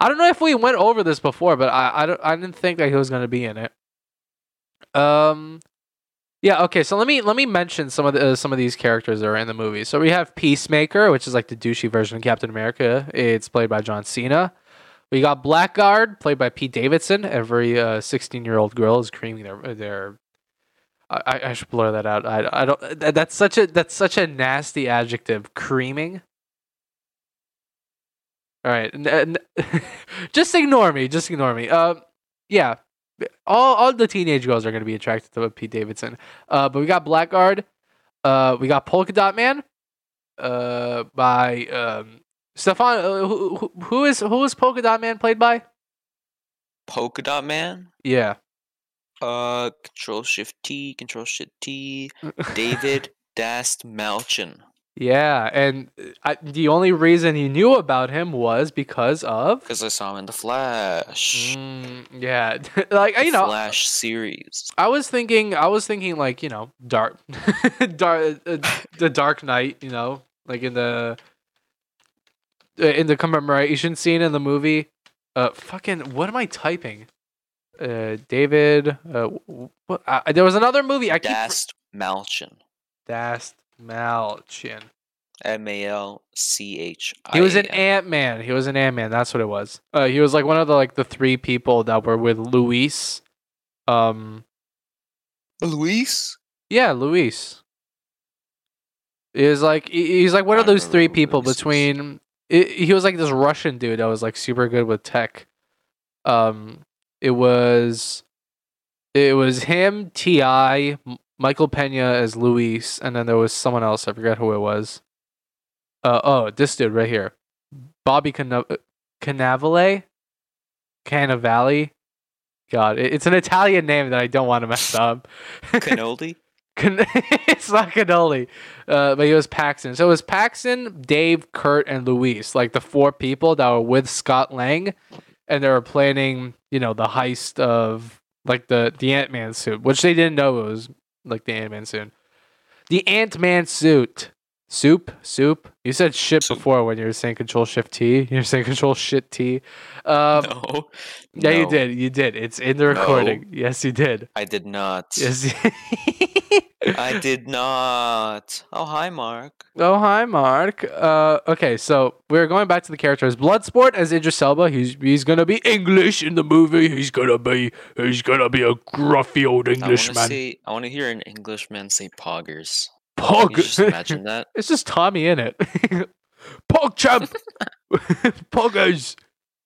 I don't know if we went over this before, but I I, don't, I didn't think that he was gonna be in it. Um, yeah. Okay. So let me let me mention some of the uh, some of these characters that are in the movie. So we have Peacemaker, which is like the douchey version of Captain America. It's played by John Cena. We got Blackguard, played by Pete Davidson. Every uh, sixteen-year-old girl is creaming their their. I, I should blur that out. I, I don't. That, that's such a that's such a nasty adjective. Creaming. All right, n- n- just ignore me. Just ignore me. Um, yeah, all all the teenage girls are gonna be attracted to Pete Davidson. Uh, but we got Blackguard. Uh, we got Polka Dot Man. Uh, by um Stefan. Uh, who, who who is who is Polka Dot Man played by? Polka Dot Man. Yeah. Uh, Control Shift T, Control Shift T. David Dastmalchian. Yeah, and uh, I, the only reason you knew about him was because of. Because I saw him in the Flash. Mm, yeah, like the you know, Flash series. I was thinking, I was thinking like you know, dark, dark, uh, the Dark Knight. You know, like in the uh, in the commemoration scene in the movie. Uh, fucking, what am I typing? Uh, David. Uh, what? Uh, there was another movie. I keep. Dast Malchin. Dast Malchin. M A L C H. He was an Ant Man. He was an Ant Man. That's what it was. Uh, he was like one of the like the three people that were with Luis. Um, Luis. yeah, Luis. Is like he's like one I of those three people Luis between. i he was like this Russian dude that was like super good with tech. Um, it was, it was him, Ti, Michael Pena as Luis, and then there was someone else. I forget who it was. Uh oh, this dude right here, Bobby Cana- Cannavale, Cannavale. God, it- it's an Italian name that I don't want to mess up. Cannoli. Can- it's not Cannoli, uh, but he was Paxton. So it was Paxton, Dave, Kurt, and Luis, like the four people that were with Scott Lang, and they were planning, you know, the heist of like the the Ant Man suit, which they didn't know it was like the Ant Man suit. The Ant Man suit. Soup, soup. You said shit Soup. before when you were saying Control Shift T. You were saying Control Shit T. Um, no. Yeah, you did. You did. It's in the recording. Yes, you did. I did not. Yes. I did not. Oh, hi, Mark. Oh, hi, Mark. Uh, okay, so we're going back to the characters. Bloodsport as Idris Elba. He's he's gonna be English in the movie. He's gonna be he's gonna be a gruffy old Englishman. I want to hear an Englishman say poggers. Pog. Can you just imagine that? it's just Tommy in it. Pog champ. Poggers.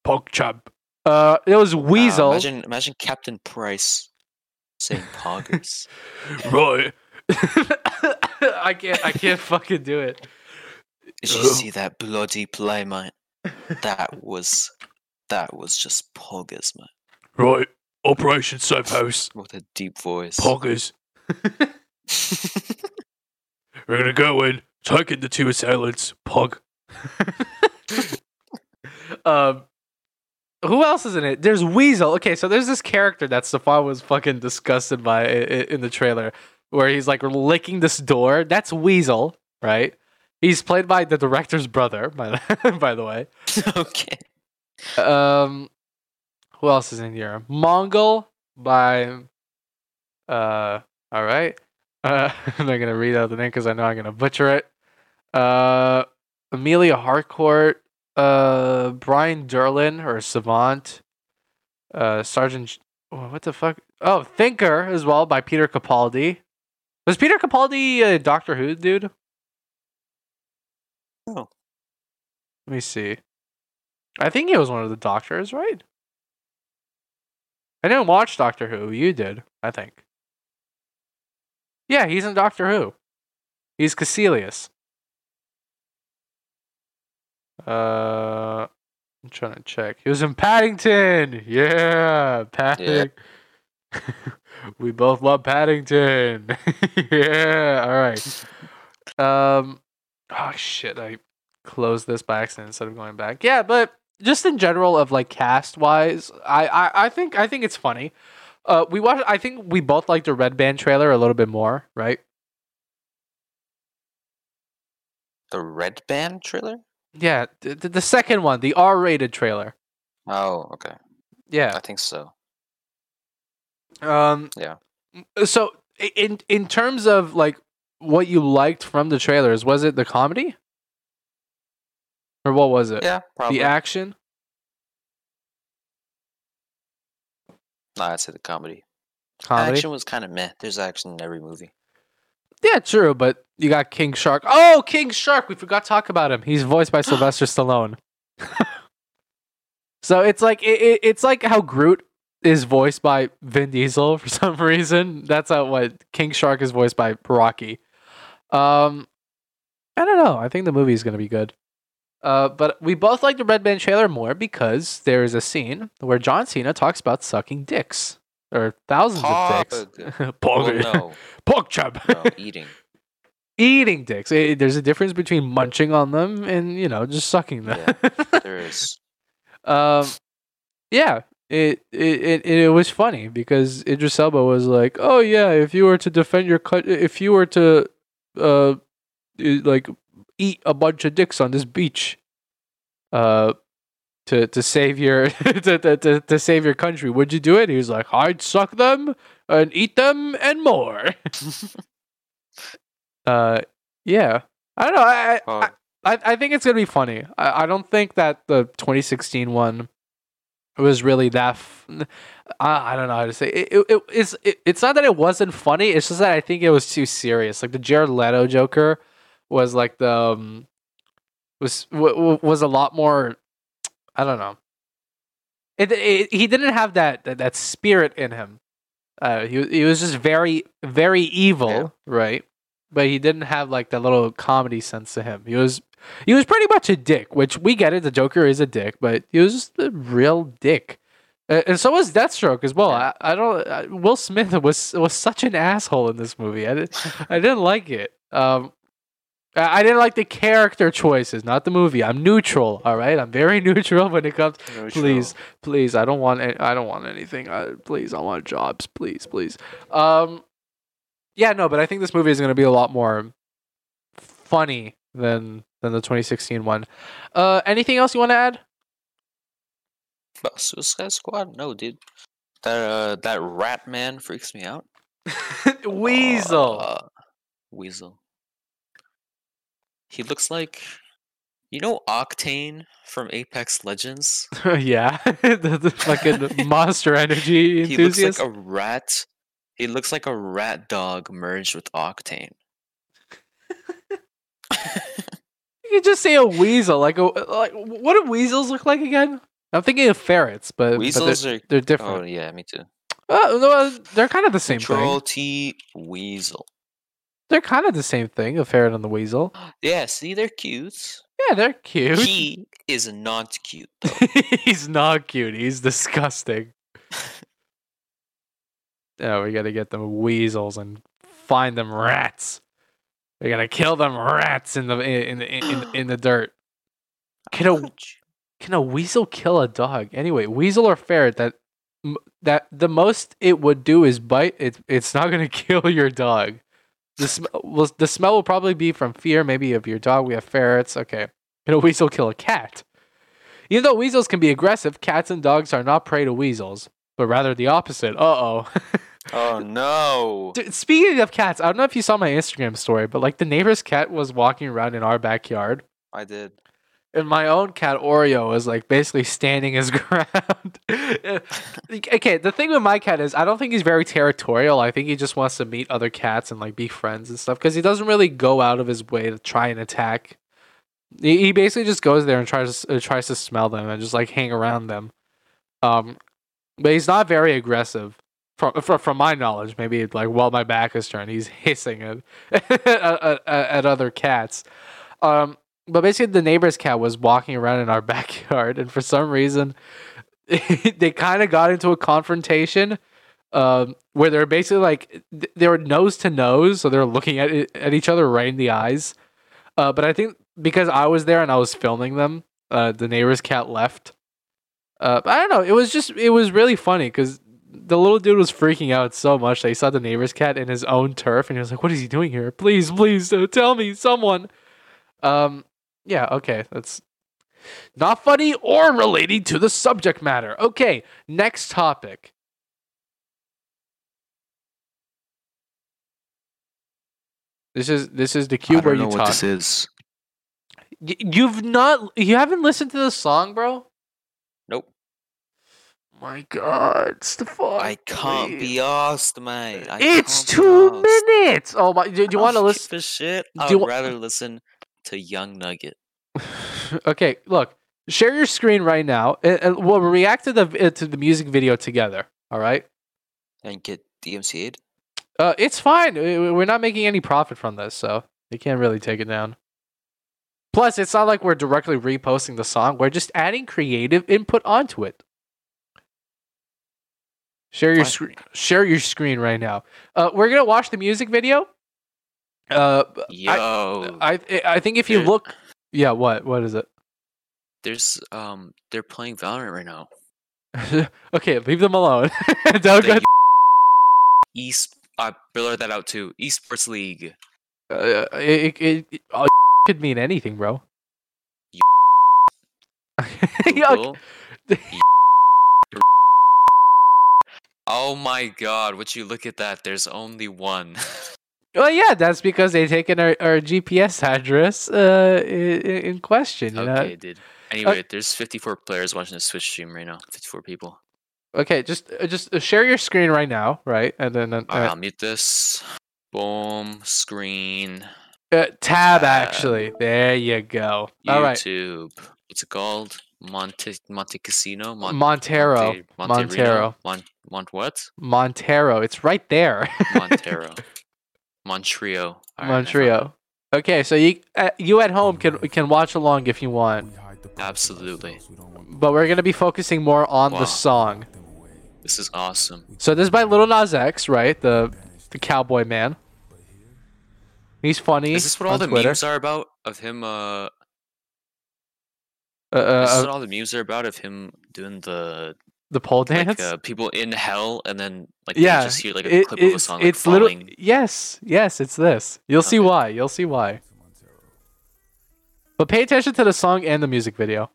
Pog champ. Uh, it was Uh, Weasel. imagine, imagine Captain Price saying poggers. right. I can't. I can't fucking do it. Did you see that bloody play, mate? That was, that was just poggers, mate. Right. Operation Safe House. With a deep voice. Poggers. We're gonna go in, taking the two assailants. Pog. um, who else is in it? There's Weasel. Okay, so there's this character that Stefan was fucking disgusted by i- i- in the trailer, where he's like licking this door. That's Weasel, right? He's played by the director's brother, by the, by the way. okay. Um, who else is in here? Mongal by. Uh, all right. Uh, I'm not gonna read out the name because I know I'm gonna butcher it. Uh, Amelia Harcourt. Uh, Brian Durlin or Savant. Uh, Sergeant. Oh, what the fuck? Oh, Thinker as well by Peter Capaldi. Was Peter Capaldi a Doctor Who dude? Oh. Let me see. I think he was one of the doctors, right? I didn't watch Doctor Who. You did, I think. Yeah, he's in Doctor Who. He's Caecilius. Uh, I'm trying to check. He was in Paddington. Yeah, Paddington. we both love Paddington. yeah. All right. Um. Oh shit! I closed this by accident instead of going back. Yeah, but just in general of like cast wise, I, I I think I think it's funny. Uh, we watched. I think we both liked the Red Band trailer a little bit more, right? The Red Band trailer? Yeah, the, the second one, the R-rated trailer. Oh, okay. Yeah. I think so. Um. Yeah. So in in terms of like what you liked from the trailers, was it the comedy, or what was it? Yeah, probably. the action. Nah, I'd say the comedy. Comedy. Action was kind of meh. There's action in every movie. Yeah, true, but you got King Shark. Oh, King Shark! We forgot to talk about him. He's voiced by Sylvester Stallone. so it's like it, it, it's like how Groot is voiced by Vin Diesel for some reason. That's how what King Shark is voiced by Rocky. Um, I don't know. I think the movie is gonna be good. Uh, but we both like the Red Band trailer more because there is a scene where John Cena talks about sucking dicks or thousands of dicks. Well, Pog- no, Pork chop. no, eating. eating dicks. Eh, there's a difference between munching on them and you know just sucking them. There is. um, yeah. It, it it it was funny because Idris Elba was like, "Oh yeah, if you were to defend your cut, if you were to, uh, like eat a bunch of dicks on this beach, uh, to to save your to, to to to save your country, would you do it?" He was like, "I'd suck them and eat them and more." uh, yeah. I don't know. I, I, I, I think it's gonna be funny. I, I don't think that the 2016 one was really that. F- I, I don't know how to say it. it, it it's it, it's not that it wasn't funny. It's just that I think it was too serious. Like the Jared Leto Joker was like the um, was w- w- was a lot more. I don't know. It, it he didn't have that, that that spirit in him. Uh, he he was just very very evil, Yeah. right? But he didn't have like that little comedy sense to him. He was he was pretty much a dick, which we get it. The Joker is a dick, but he was just a real dick. And so was Deathstroke as well. I, I don't. Uh, Will Smith was was such an asshole in this movie. I didn't. I didn't like it. Um, I I didn't like the character choices, not the movie. I'm neutral. All right, I'm very neutral when it comes. no, Please, please. I don't want. any- I don't want anything. I, please, I want jobs. Please, please. Um, yeah, no, but I think this movie is going to be a lot more funny than than the 2016 one. Uh, anything else you want to add? But Suicide Squad? No, dude. That uh, that rat man freaks me out. Weasel. Uh, Weasel. He looks like, you know, Octane from Apex Legends. yeah, the, the fucking Monster Energy enthusiast. He looks like a rat. He looks like a rat dog merged with Octane. you could just say a weasel. Like a like. What do weasels look like again? I'm thinking of ferrets, but, but Weasels they're, are. they're different. Oh yeah, me too. Uh, no, they're kind of the same Control thing. T Weasel. They're kind of the same thing. A ferret and the weasel. Yeah, see, they're cute. Yeah, they're cute. He is not cute though. He's not cute. He's disgusting. oh, we gotta get them weasels and find them rats. We gotta kill them rats in the in the in, in, in the dirt. Can a can a weasel kill a dog? Anyway, weasel or ferret that that the most it would do is bite. It it's not gonna kill your dog. The sm- will, the smell will probably be from fear, maybe of your dog. We have ferrets. Okay, can a weasel kill a cat? Even though weasels can be aggressive, cats and dogs are not prey to weasels, but rather the opposite. Uh oh. Oh no! Dude, speaking of cats, I don't know if you saw my Instagram story, but like the neighbor's cat was walking around in our backyard, I did. and my own cat Oreo was like basically standing his ground. okay, the thing with my cat is I don't think he's very territorial. I think he just wants to meet other cats and like be friends and stuff because he doesn't really go out of his way to try and attack. He, he basically just goes there and tries uh, tries to smell them and just like hang around them. Um, but he's not very aggressive. From, from from my knowledge, maybe like while my back is turned, he's hissing at at, at, other cats. Um, but basically, the neighbor's cat was walking around in our backyard, and for some reason, they kind of got into a confrontation um, where they're basically like they were nose to nose, so they're looking at at each other right in the eyes. Uh, but I think because I was there and I was filming them, uh, the neighbor's cat left. Uh, I don't know. It was just it was really funny because the little dude was freaking out so much that he saw the neighbor's cat in his own turf, and he was like, "What is he doing here? Please, please, uh, tell me, someone." Um, yeah, okay, that's not funny or relating to the subject matter. Okay, next topic. This is this is the I cube where know you what talk. this is. You've not you haven't listened to the song, bro? My god, Stefan. I can't be asked, mate. I It's two minutes. Oh my! Do, do you want to listen? a shit. I'd you rather listen to Young Nugget. okay, look. Share your screen right now, and, and we'll react to the uh, to the music video together. All right. and get DMCA'd. Uh, it's fine. We- We're not making any profit from this, so you can't really take it down. Plus, it's not like we're directly reposting the song. We're just adding creative input onto it. Share your screen. Share your screen right now. Uh, we're gonna watch the music video. Uh, Yo, I I think if you There- look, yeah. What what is it? there's um, they're playing Valorant right now. okay, leave them alone. Don't go. The East, I blur that out too. Esports League. Uh, it, it, it, oh, could mean anything, bro. Google. Oh my god, would you look at that? There's only one. Well, yeah, that's because they taken our, our GPS address uh, in, in question. You okay, know? dude. Anyway, there's 54 players watching the Twitch stream right now. 54 people. Okay, just uh, just uh, share your screen right now, right? And then uh, Alright, I'll mute this. Boom, screen, uh, tab. tab. Actually, there you go. All right, YouTube. What's it called? Monte Monte Casino? Mon- Montero, Monte, Monte Montero. Mon, Mont what? Montero. It's right there. Montero. Montreal. Montreal. Okay, so you uh, you at home can can watch along if you want, Absolutely. but we're gonna be focusing more on Wow. the song. This is awesome. So this is by Little Nas X, right? The the cowboy man. He's funny. Is this what all the Twitter. memes are about? Of him, uh. Uh, uh, this uh, what all the memes are about? Of him doing the. the pole dance. Like, uh, people in hell, and then, like, yeah, just hear, like, a it- clip of a song, like, it's little. falling. Yes, yes, it's this. You'll see why. You'll see why. But pay attention to the song and the music video.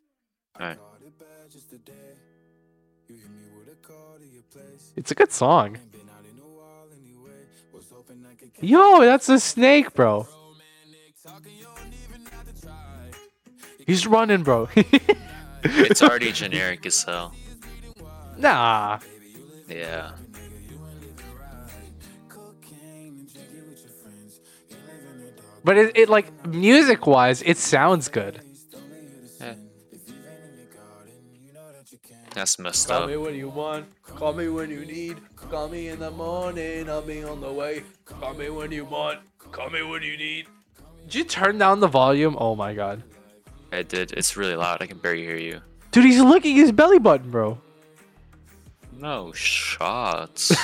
It's a good song. Yo, that's a snake, bro. He's running, bro. It's already generic as hell. nah. Yeah. But it, it like music wise, it sounds good. yeah. That's messed Call up. me when you want. Call me when you need. Call me in the morning. I'll be on the way. Call me when you want. Call me when you need. Did you turn down the volume? Oh my god. I did. It's really loud. I can barely hear you. Dude, he's licking his belly button, bro. No shots.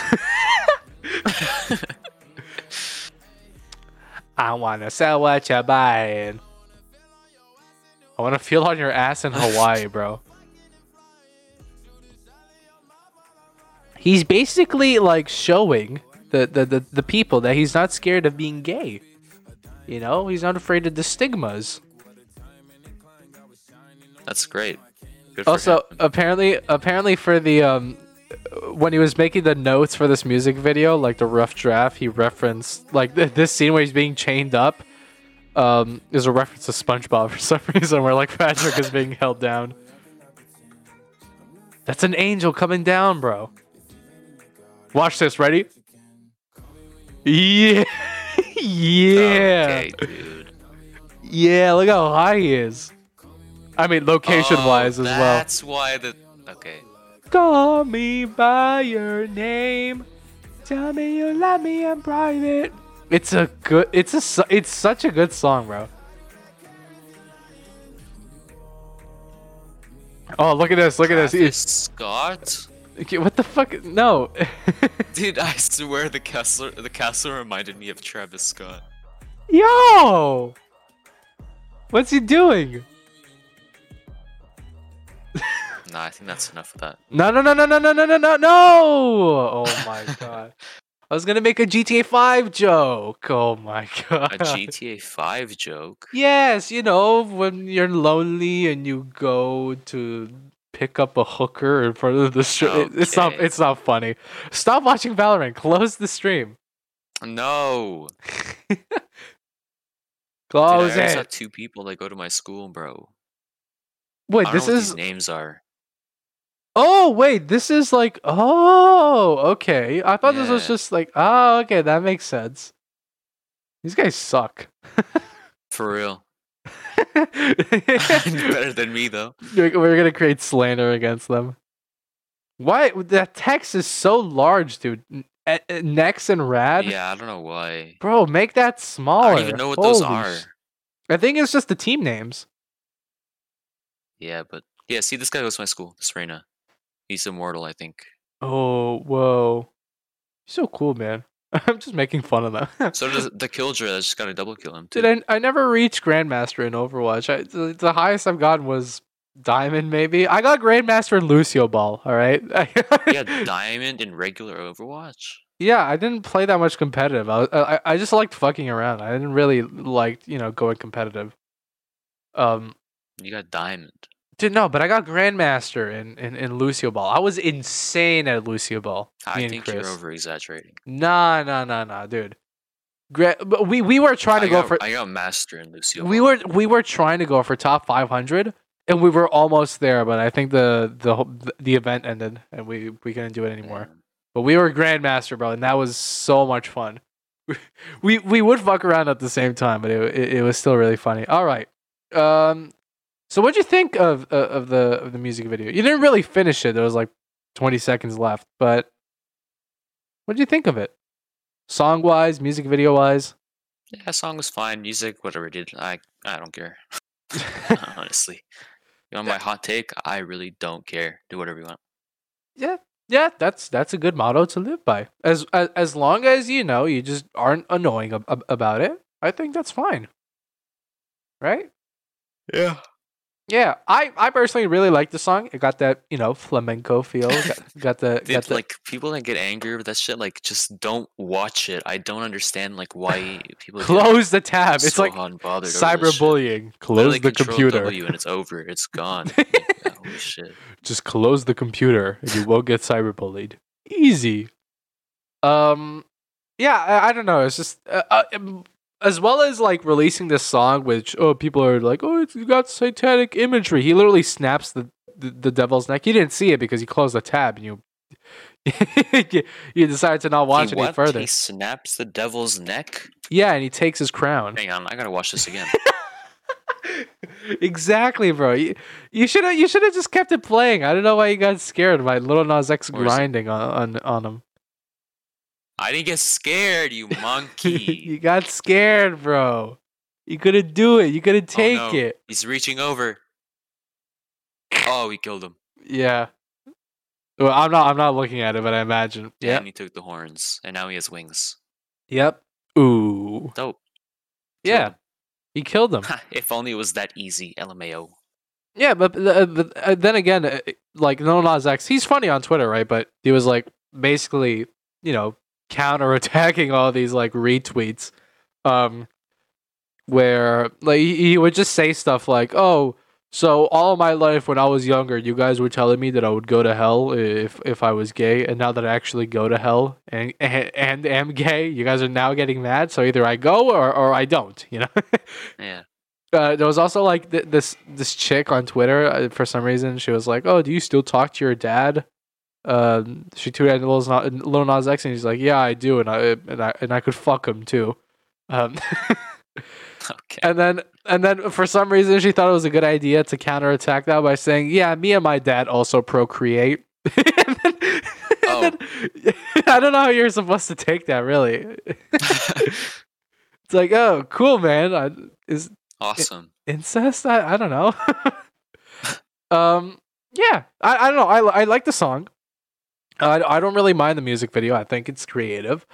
I wanna sell what you're buying. I wanna feel on your ass in Hawaii, bro. He's basically like showing the, the, the, the people that he's not scared of being gay. You know, he's not afraid of the stigmas. That's great. Good Also, apparently, apparently for the um, when he was making the notes for this music video, like the rough draft, he referenced like th- this scene where he's being chained up. Um, is a reference to SpongeBob for some reason, where like Patrick is being held down. That's an angel coming down, bro. Watch this. Ready? Yeah, yeah, Okay, dude. yeah. Look how high he is. I mean, location-wise Oh, as well. That's why the. Okay. Call me by your name. Tell me you love me in private. It's a good. It's a. It's such a good song, bro. Oh, look at this! Look at this! Travis It's, Scott? okay, what the fuck? No. Dude, I swear the castle the castle reminded me of Travis Scott. Yo. What's he doing? Nah, I think that's enough of that. No, no, no, no, no, no, no, no, no, no! Oh my god. I was gonna make a GTA 5 joke. Oh my god. A GTA 5 joke. Yes, you know, when you're lonely and you go to pick up a hooker in front of the stream. It's not it's not funny. Stop watching Valorant. Close the stream. No. Close Dude, I it. have two people that go to my school, bro. Wait, I don't this know what is names are. Oh, wait, this is like oh, okay. I thought this was just like oh, okay, that makes sense. These guys suck. For real. Better than me though. We're gonna create slander against them. Why that text is so large, dude? Nex and Rad, Yeah, I don't know why. bro, make that smaller. I don't even know what those are. sh- I think it's just the team names. Yeah, but yeah, see this guy goes to my school, this Reyna. He's immortal, I think. Oh, whoa, so cool, man. I'm just making fun of them. So does the Killjoy I just got to double kill him too. Dude, I, I never reached Grandmaster in Overwatch. I, the, the highest I've gotten was Diamond, maybe. I got Grandmaster in Lucio Ball, all right? Yeah, diamond in regular Overwatch. yeah, I didn't play that much competitive. I, I, I just liked fucking around. I didn't really like, you know, going competitive. Um, You got diamond. dude, no, but I got Grandmaster in, in, in Lucio Ball. I was insane at Lucio Ball. I think Chris. you're over exaggerating. Nah, nah, nah, nah, dude. Gra- but we, we were trying to I go got, for... I got master in Lucio. we Ball. were we were trying to go for top 500 and we were almost there but i think the the the event ended and we we couldn't do it anymore but we were grandmaster bro and that was so much fun we we would fuck around at the same time but it it, it was still really funny all right um so what'd you think of uh, of the of the music video you didn't really finish it there was like 20 seconds left but what'd you think of it song wise music video wise Yeah, song was fine. Music, whatever, dude. I I don't care. Honestly, you want my hot take? I really don't care. Do whatever you want. Yeah, yeah, that's that's a good motto to live by. As as, as long as you know you just aren't annoying ab- ab- about it, I think that's fine. Right? Yeah. Yeah, I I personally really like the song. It got that you know flamenco feel. Got, got the got the like people that get angry with that shit, like just don't watch it. I don't understand like why people close the tab. It's like hot and bothered over this shit. cyberbullying. Close Literally the computer. W and it's over. It's gone. Like, holy shit. Just close the computer, and you won't get cyberbullied. Easy. Um, yeah, I, I don't know. It's just uh, uh, um, as well as like releasing this song, which oh people are like, oh it's got satanic imagery. He literally snaps the, the the devil's neck. You didn't see it because he closed the tab, and you you, decided to not watch he, any what? further. He snaps the devil's neck. Yeah, and he takes his crown. Hang on, I gotta watch this again. exactly, bro. You, you should have you should have just kept it playing. I don't know why you got scared by Little Nas X Where is it? grinding on on, on him. I didn't get scared, you monkey. you got scared, bro. You couldn't do it. You couldn't take Oh, no. it. He's reaching over. Oh, he killed him. Yeah. Well, I'm not. I'm not looking at it, but I imagine. Yeah. And he took the horns, and now he has wings. Yep. Ooh. Dope. Yeah. He killed him. If only it was that easy, LMAO. Yeah, but, uh, but uh, then again, uh, like No Nas X, he's funny on Twitter, right? But he was like basically, you know, counterattacking all these like retweets, um, where like he, he would just say stuff like, "Oh, so all my life when I was younger, you guys were telling me that I would go to hell if if I was gay, and now that I actually go to hell and and, and am gay, you guys are now getting mad. So either I go or or I don't, you know." Yeah. uh, there was also like th- this this chick on Twitter uh, for some reason she was like, "Oh, do you still talk to your dad?" Um, she tweeted at Lil Nas, Lil Nas X and he's like, "Yeah, I do, and I and I and I could fuck him too." Um, Okay. and then and then for some reason she thought it was a good idea to counterattack that by saying, "Yeah, me and my dad also procreate." and then, and Oh. then- I don't know how you're supposed to take that. Really, it's like, oh, cool, man. I, is awesome. incest i, I don't know um yeah I, I don't know I, I like the song I, I don't really mind the music video i think it's creative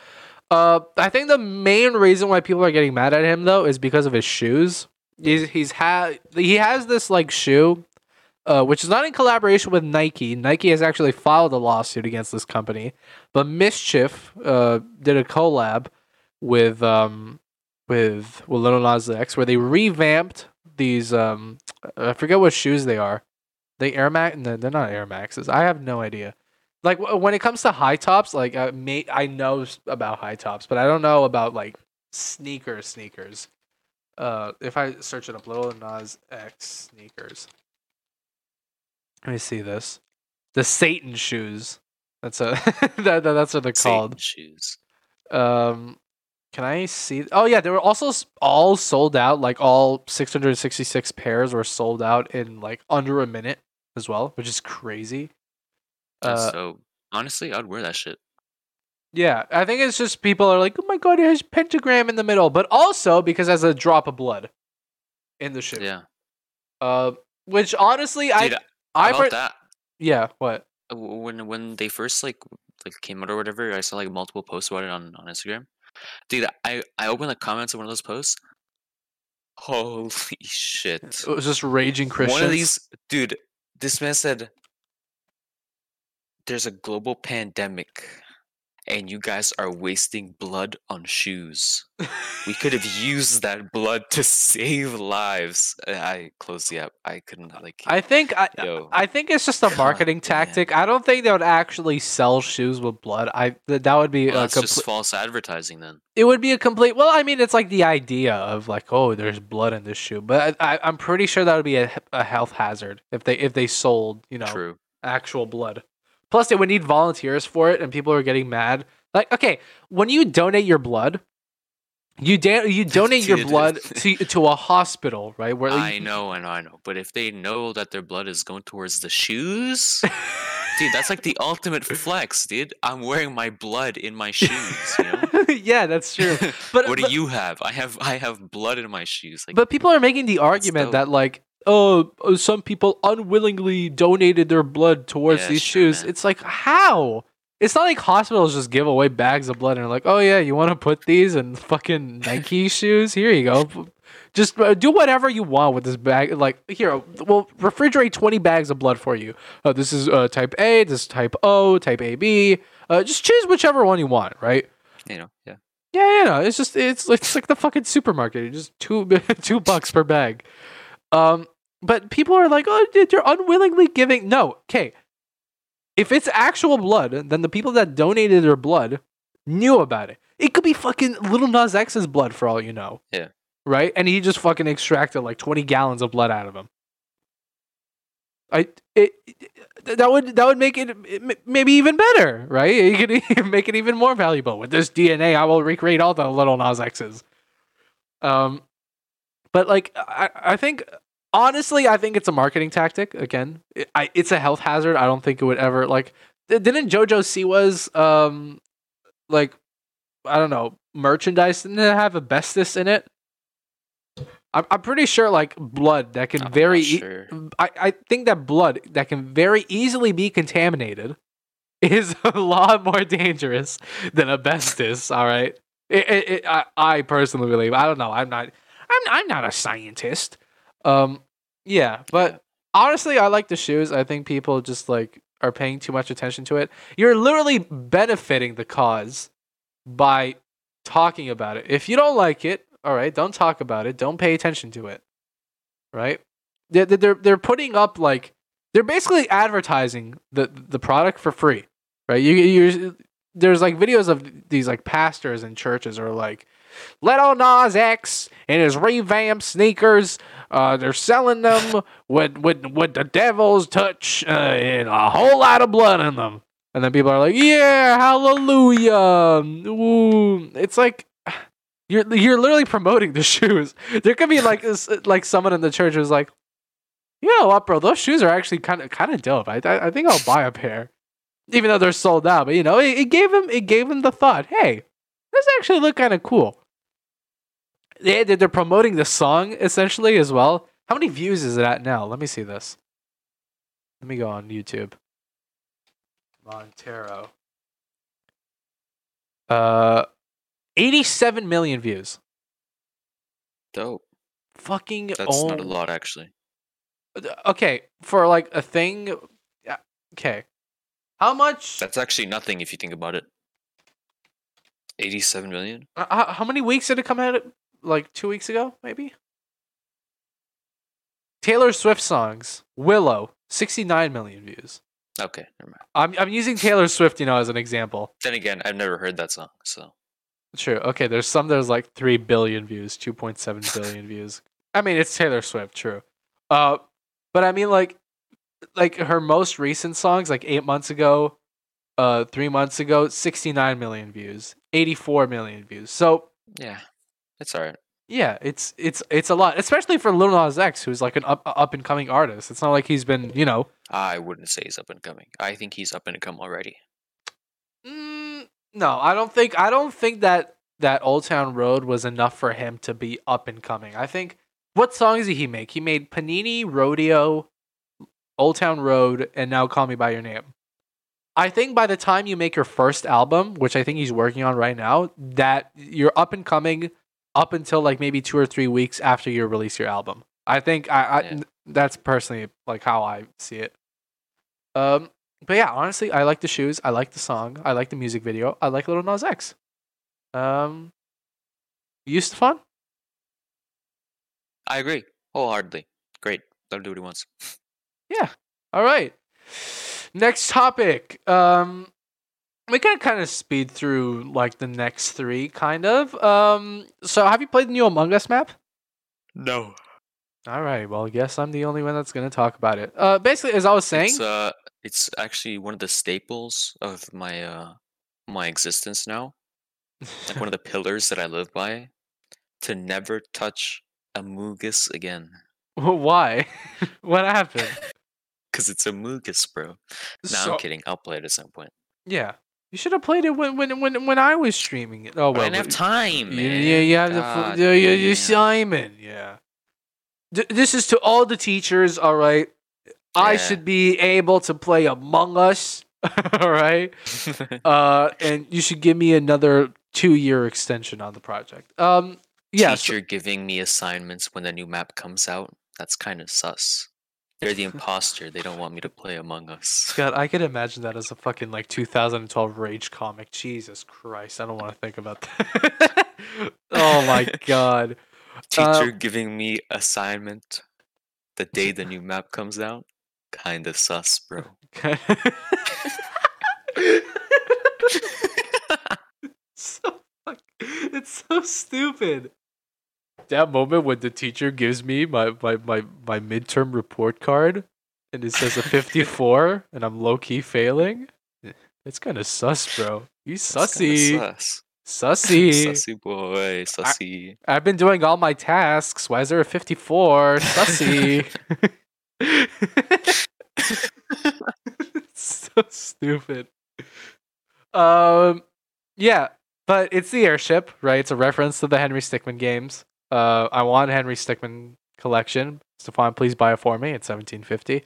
uh i think the main reason why people are getting mad at him though is because of his shoes he's he's had he has this like shoe uh, which is not in collaboration with Nike. Nike has actually filed a lawsuit against this company, but MSCHF uh, did a collab with um, with with Little Nas X where they revamped these. Um, I forget what shoes they are. They Air Max? No, they're not Air Maxes. I have no idea. Like when it comes to high tops, like I may I know about high tops, but I don't know about like sneakers. Sneakers. Uh, if I search it up, Little Nas X sneakers. Let me see this. The Satan shoes. That's a that, that- that's what they're Satan called. shoes. Um, can I see? Oh yeah, they were also all sold out. Like all 666 pairs were sold out in like under a minute as well, which is crazy. Uh, so honestly, I'd wear that shit. yeah, I think it's just people are like, oh my god, it has pentagram in the middle, but also because it has a drop of blood in the shoe. Yeah, Uh, which honestly, dude. I, I, per- that, yeah, what? uh, when when they first like like came out or whatever, I saw like multiple posts about it on on Instagram. Dude, I I opened the comments of one of those posts. Holy shit! It was just raging Christians. One of these, dude. This man said, "There's a global pandemic, and you guys are wasting blood on shoes. We could have used that blood to save lives." Uh, I closed the app. I couldn't like. I think I, Yo. I think it's just a marketing tactic. I don't think they would actually sell shoes with blood. I that would be well, a that's just false advertising then. It would be a complete. Well, I mean, it's like the idea of like, oh, there's blood in this shoe, but I, I, I'm pretty sure that would be a, a health hazard if they if they sold you know True. actual blood. Plus, they would need volunteers for it, and people are getting mad. Like, okay, when you donate your blood, you da- you donate your blood to to a hospital, right? Where I you- know, I know, I know. But if they know that their blood is going towards the shoes, dude, that's like the ultimate flex, dude. I'm wearing my blood in my shoes. You know. yeah, that's true. But what do you have? I have I have blood in my shoes. Like But people are making the argument that like, oh, some people unwillingly donated their blood towards Yeah, these sure, shoes. man. It's like how? It's not like hospitals just give away bags of blood and are like, oh yeah, you want to put these in fucking Nike shoes? Here you go. Just uh, do whatever you want with this bag. Like here, we'll refrigerate twenty bags of blood for you. Uh, this is uh, type A. This is type O. Type AB. Uh, just choose whichever one you want. Right? you know, yeah. Yeah, yeah, no, it's just it's it's like the fucking supermarket. It's just two two bucks per bag. Um, but people are like, oh, dude, you're unwillingly giving. No, okay. If it's actual blood, then the people that donated their blood knew about it. It could be fucking little Nas X's blood for all you know. Yeah. Right, and he just fucking extracted like twenty gallons of blood out of him. I it, it- that would that would make it m- maybe even better, right? You could make it even more valuable with this DNA. I will recreate all the little Nas X's. Um, but like I I think honestly I think it's a marketing tactic. Again, it, I it's a health hazard. I don't think it would ever like. Didn't JoJo Siwa's um like I don't know merchandise didn't it have asbestos in it? I'm I'm pretty sure like blood that can I'm very e- sure. I, I think that blood that can very easily be contaminated is a lot more dangerous than asbestos. All right, it, it, it, I, I personally believe. I don't know. I'm not. I'm I'm not a scientist. Um, yeah, but honestly, I like the shoes. I think people just like are paying too much attention to it. You're literally benefiting the cause by talking about it. If you don't like it, all right, don't talk about it. Don't pay attention to it. Right? They're they're, they're putting up like they're basically advertising the the product for free. Right? You you there's like videos of these like pastors in churches are like Little Nas X and his revamped sneakers. Uh, they're selling them with with with the devil's touch uh, and a whole lot of blood in them. And then people are like, "Yeah, hallelujah!" Ooh. It's like you're you're literally promoting the shoes. There could be like this, like someone in the church who's like, "You know what, bro? Those shoes are actually kind of kind of dope. I, I I think I'll buy a pair, even though they're sold out. But you know, it, it gave him it gave him the thought, hey, this actually look kind of cool. They they're promoting the song essentially as well. How many views is it at now? Let me see this. Let me go on YouTube. Montero. Uh, 87 million views. Dope. Fucking That's oh, not a lot actually. Okay, for like a thing. Okay, how much? That's actually nothing if you think about it. 87 million? uh, how many weeks did it come out? Like two weeks ago, maybe. Taylor Swift songs, Willow, sixty-nine million views. Okay, never mind. I'm I'm using Taylor Swift, you know, as an example. Then again, I've never heard that song, so True. Okay, there's some there's like three billion views, two point seven billion views. I mean, it's Taylor Swift, true. Uh, but I mean, like, like her most recent songs, like eight months ago, uh, three months ago, sixty nine million views, eighty four million views. So yeah, it's alright. yeah, it's it's it's a lot, especially for Lil Nas X, who's like an up up and coming artist. It's not like he's been, you know, I wouldn't say he's up and coming. I think he's up and come already. Mm, no, I don't think I don't think that that Old Town Road was enough for him to be up and coming. I think what songs did he make? He made Panini, Rodeo, Old Town Road, and now Call Me by Your Name. I think by the time you make your first album, which I think he's working on right now, that you're up and coming up until like maybe two or three weeks after you release your album. I think I, I Yeah. that's personally like how I see it. Um, but yeah, honestly, I like the shoes. I like the song. I like the music video. I like Little Nas X. Um, you Stefan? I agree wholeheartedly. Great. Let him do what he wants. Yeah. All right. Next topic. Um, we can kind of speed through like the next three, kind of. Um, so have you played the new Among Us map? No. All right. Well, I guess I'm the only one that's gonna talk about it. Uh, basically, as I was saying, It's uh it's actually one of the staples of my uh my existence now. Like one of the pillars that I live by. To never touch Amogus again. why? what happened? Cause it's Amogus, bro. No, So- I'm kidding. I'll play it at some point. Yeah, you should have played it when when when when I was streaming it. Oh well, I didn't have time, Yeah, yeah, you have the God yeah, yeah, you. Simon. Yeah. Th- this is to all the teachers. All right, I should be able to play Among Us. all right, uh, and you should give me another two-year extension on the project. Um, yeah, so- Teacher giving me assignments when the new map comes out. That's kind of sus. They're the imposter. They don't want me to play Among Us. God, I could imagine that as a fucking like 2012 Rage comic. Jesus Christ, I don't want to think about that. oh my god. Teacher um, giving me assignment the day the new map comes out. Kind of sus, bro. so fuck, it's so stupid. That moment when the teacher gives me my, my, my, my midterm report card and it says a 54 and I'm low key failing. It's kind of sus, bro. You sussy. Sus. Sussy. Sussy boy. Sussy. I've been doing all my tasks. Why is there a 54? Sussy. So stupid. Um, yeah, but it's the airship, right? It's a reference to the Henry Stickmin games. Uh, I want Henry Stickmin collection. Stefan, please buy it for me. It's 1750.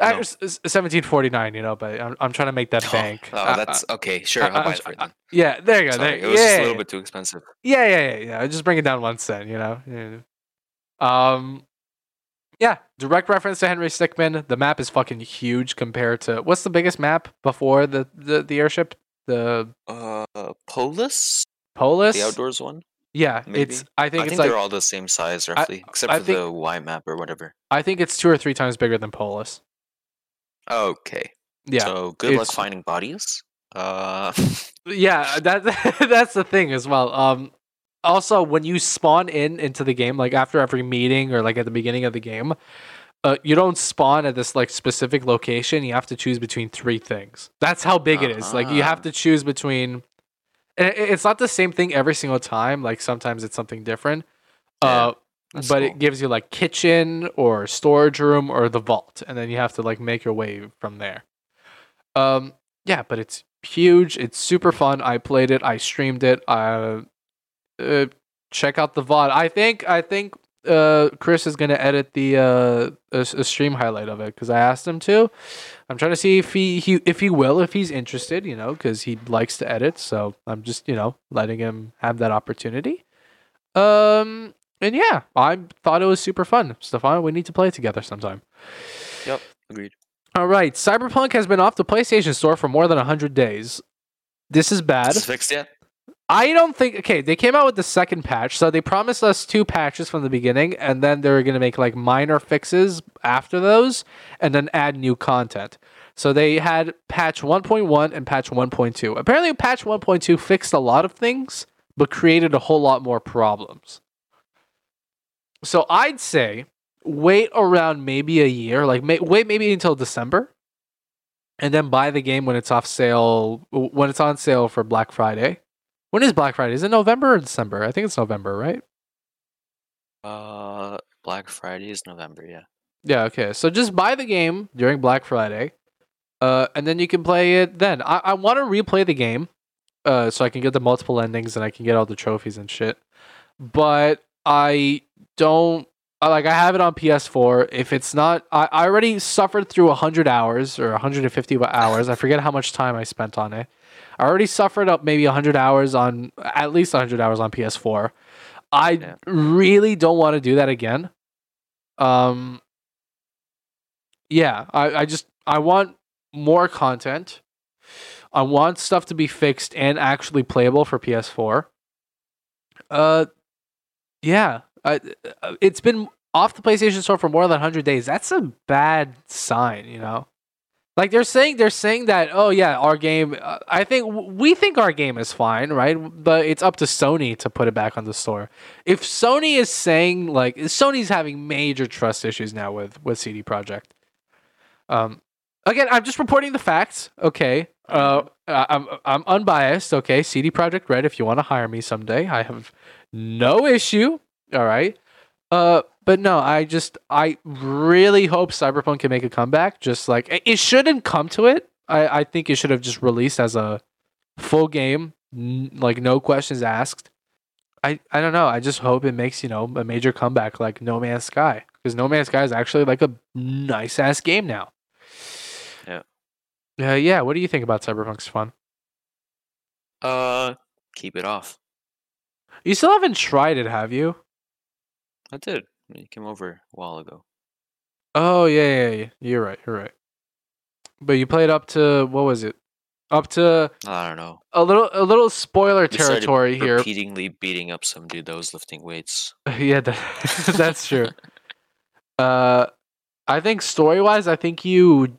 Uh, No. s- s- 1749, you know, but I'm, I'm trying to make that Oh, bank. Oh, Uh, uh, that's okay. Sure, I- I'll I'm buy it for you I- then. yeah, there you go. Sorry, there, it was yeah, just a little bit too expensive. Yeah, yeah, yeah, yeah. Just bring it down one cent, you know. Yeah. Um, yeah, direct reference to Henry Stickmin. The map is fucking huge compared to what's the biggest map before the the, the airship? The Uh, Polus, Polus. the outdoors one. Yeah, maybe? it's. I think I it's think like. they're all the same size, roughly, except I for think- the Y map or whatever. I think it's two or three times bigger than Polus. Okay. Yeah, So good luck finding bodies. Uh, yeah. That that's the thing as well. Um, also when you spawn in into the game, like after every meeting or like at the beginning of the game, uh, you don't spawn at this like specific location. You have to choose between three things. That's how big it is. Like you have Uh-huh. to choose between. It's not the same thing every single time. Like sometimes it's something different. Yeah, Uh, but cool. it gives you like kitchen or storage room or the vault, and then you have to like make your way from there. Um, yeah, but it's huge. It's super fun. I played it. I streamed it. Uh, uh check out the VOD. I think I think uh Chris is gonna edit the uh a, a stream highlight of it because I asked him to. I'm trying to see if he, he if he will if he's interested, you know, because he likes to edit. So I'm just you know letting him have that opportunity. Um, and yeah, I thought it was super fun. Stefan, we need to play together sometime. Yep, agreed. All right, Cyberpunk has been off the PlayStation Store for more than 100 days. This is bad. Is it fixed yet? I don't think okay, they came out with the second patch, so they promised us two patches from the beginning, and then they were gonna make like minor fixes after those, and then add new content. So they had patch 1.1 and patch 1.2. Apparently, patch 1.2 fixed a lot of things, but created a whole lot more problems. So I'd say wait around maybe a year, like may, wait maybe until December, and then buy the game when it's off sale, when it's on sale for Black Friday. When is Black Friday? Is it November or December? I think it's November, right? Uh, Black Friday is November. Yeah. Yeah, okay. So just buy the game during Black Friday, uh, and then you can play it then. I, I want to replay the game, uh, so I can get the multiple endings and I can get all the trophies and shit. But I don't I- like. I have it on PS4. If it's not, I, I already suffered through hundred hours or 150 hours. I forget how much time I spent on it. I already suffered up maybe 100 hours on at least 100 hours on PS4. I Yeah. really don't want to do that again. Um yeah, I, I just I want more content. I want stuff to be fixed and actually playable for PS4. Uh yeah, I, uh, it's been off the PlayStation Store for more than 100 days. That's a bad sign, you know. Like they're saying they're saying that oh yeah, our game uh, I think we think our game is fine, right? But it's up to Sony to put it back on the store. If Sony is saying like Sony's having major trust issues now with with CD Projekt. Um again, I'm just reporting the facts, okay? Uh I'm I'm unbiased, okay? CD Projekt Red if you want to hire me someday, I have no issue, all right? Uh but no, I just I really hope Cyberpunk can make a comeback. Just like it- shouldn't come to it. I I think it should have just released as a full game, n- like no questions asked. I I don't know. I just hope it makes you know a major comeback like No Man's Sky because No Man's Sky is actually like a nice ass game now. Yeah. Uh, yeah. What do you think about Cyberpunk's fun? Uh, keep it off. You still haven't tried it, have you? I did. He came over a while ago. Oh yeah, yeah, yeah. You're right. You're right. But you played up to what was it? Up to I don't know. a little a little spoiler We territory here. Repeatedly beating up some dude that was lifting weights. yeah, that, that's true. Uh, I think story wise, I think you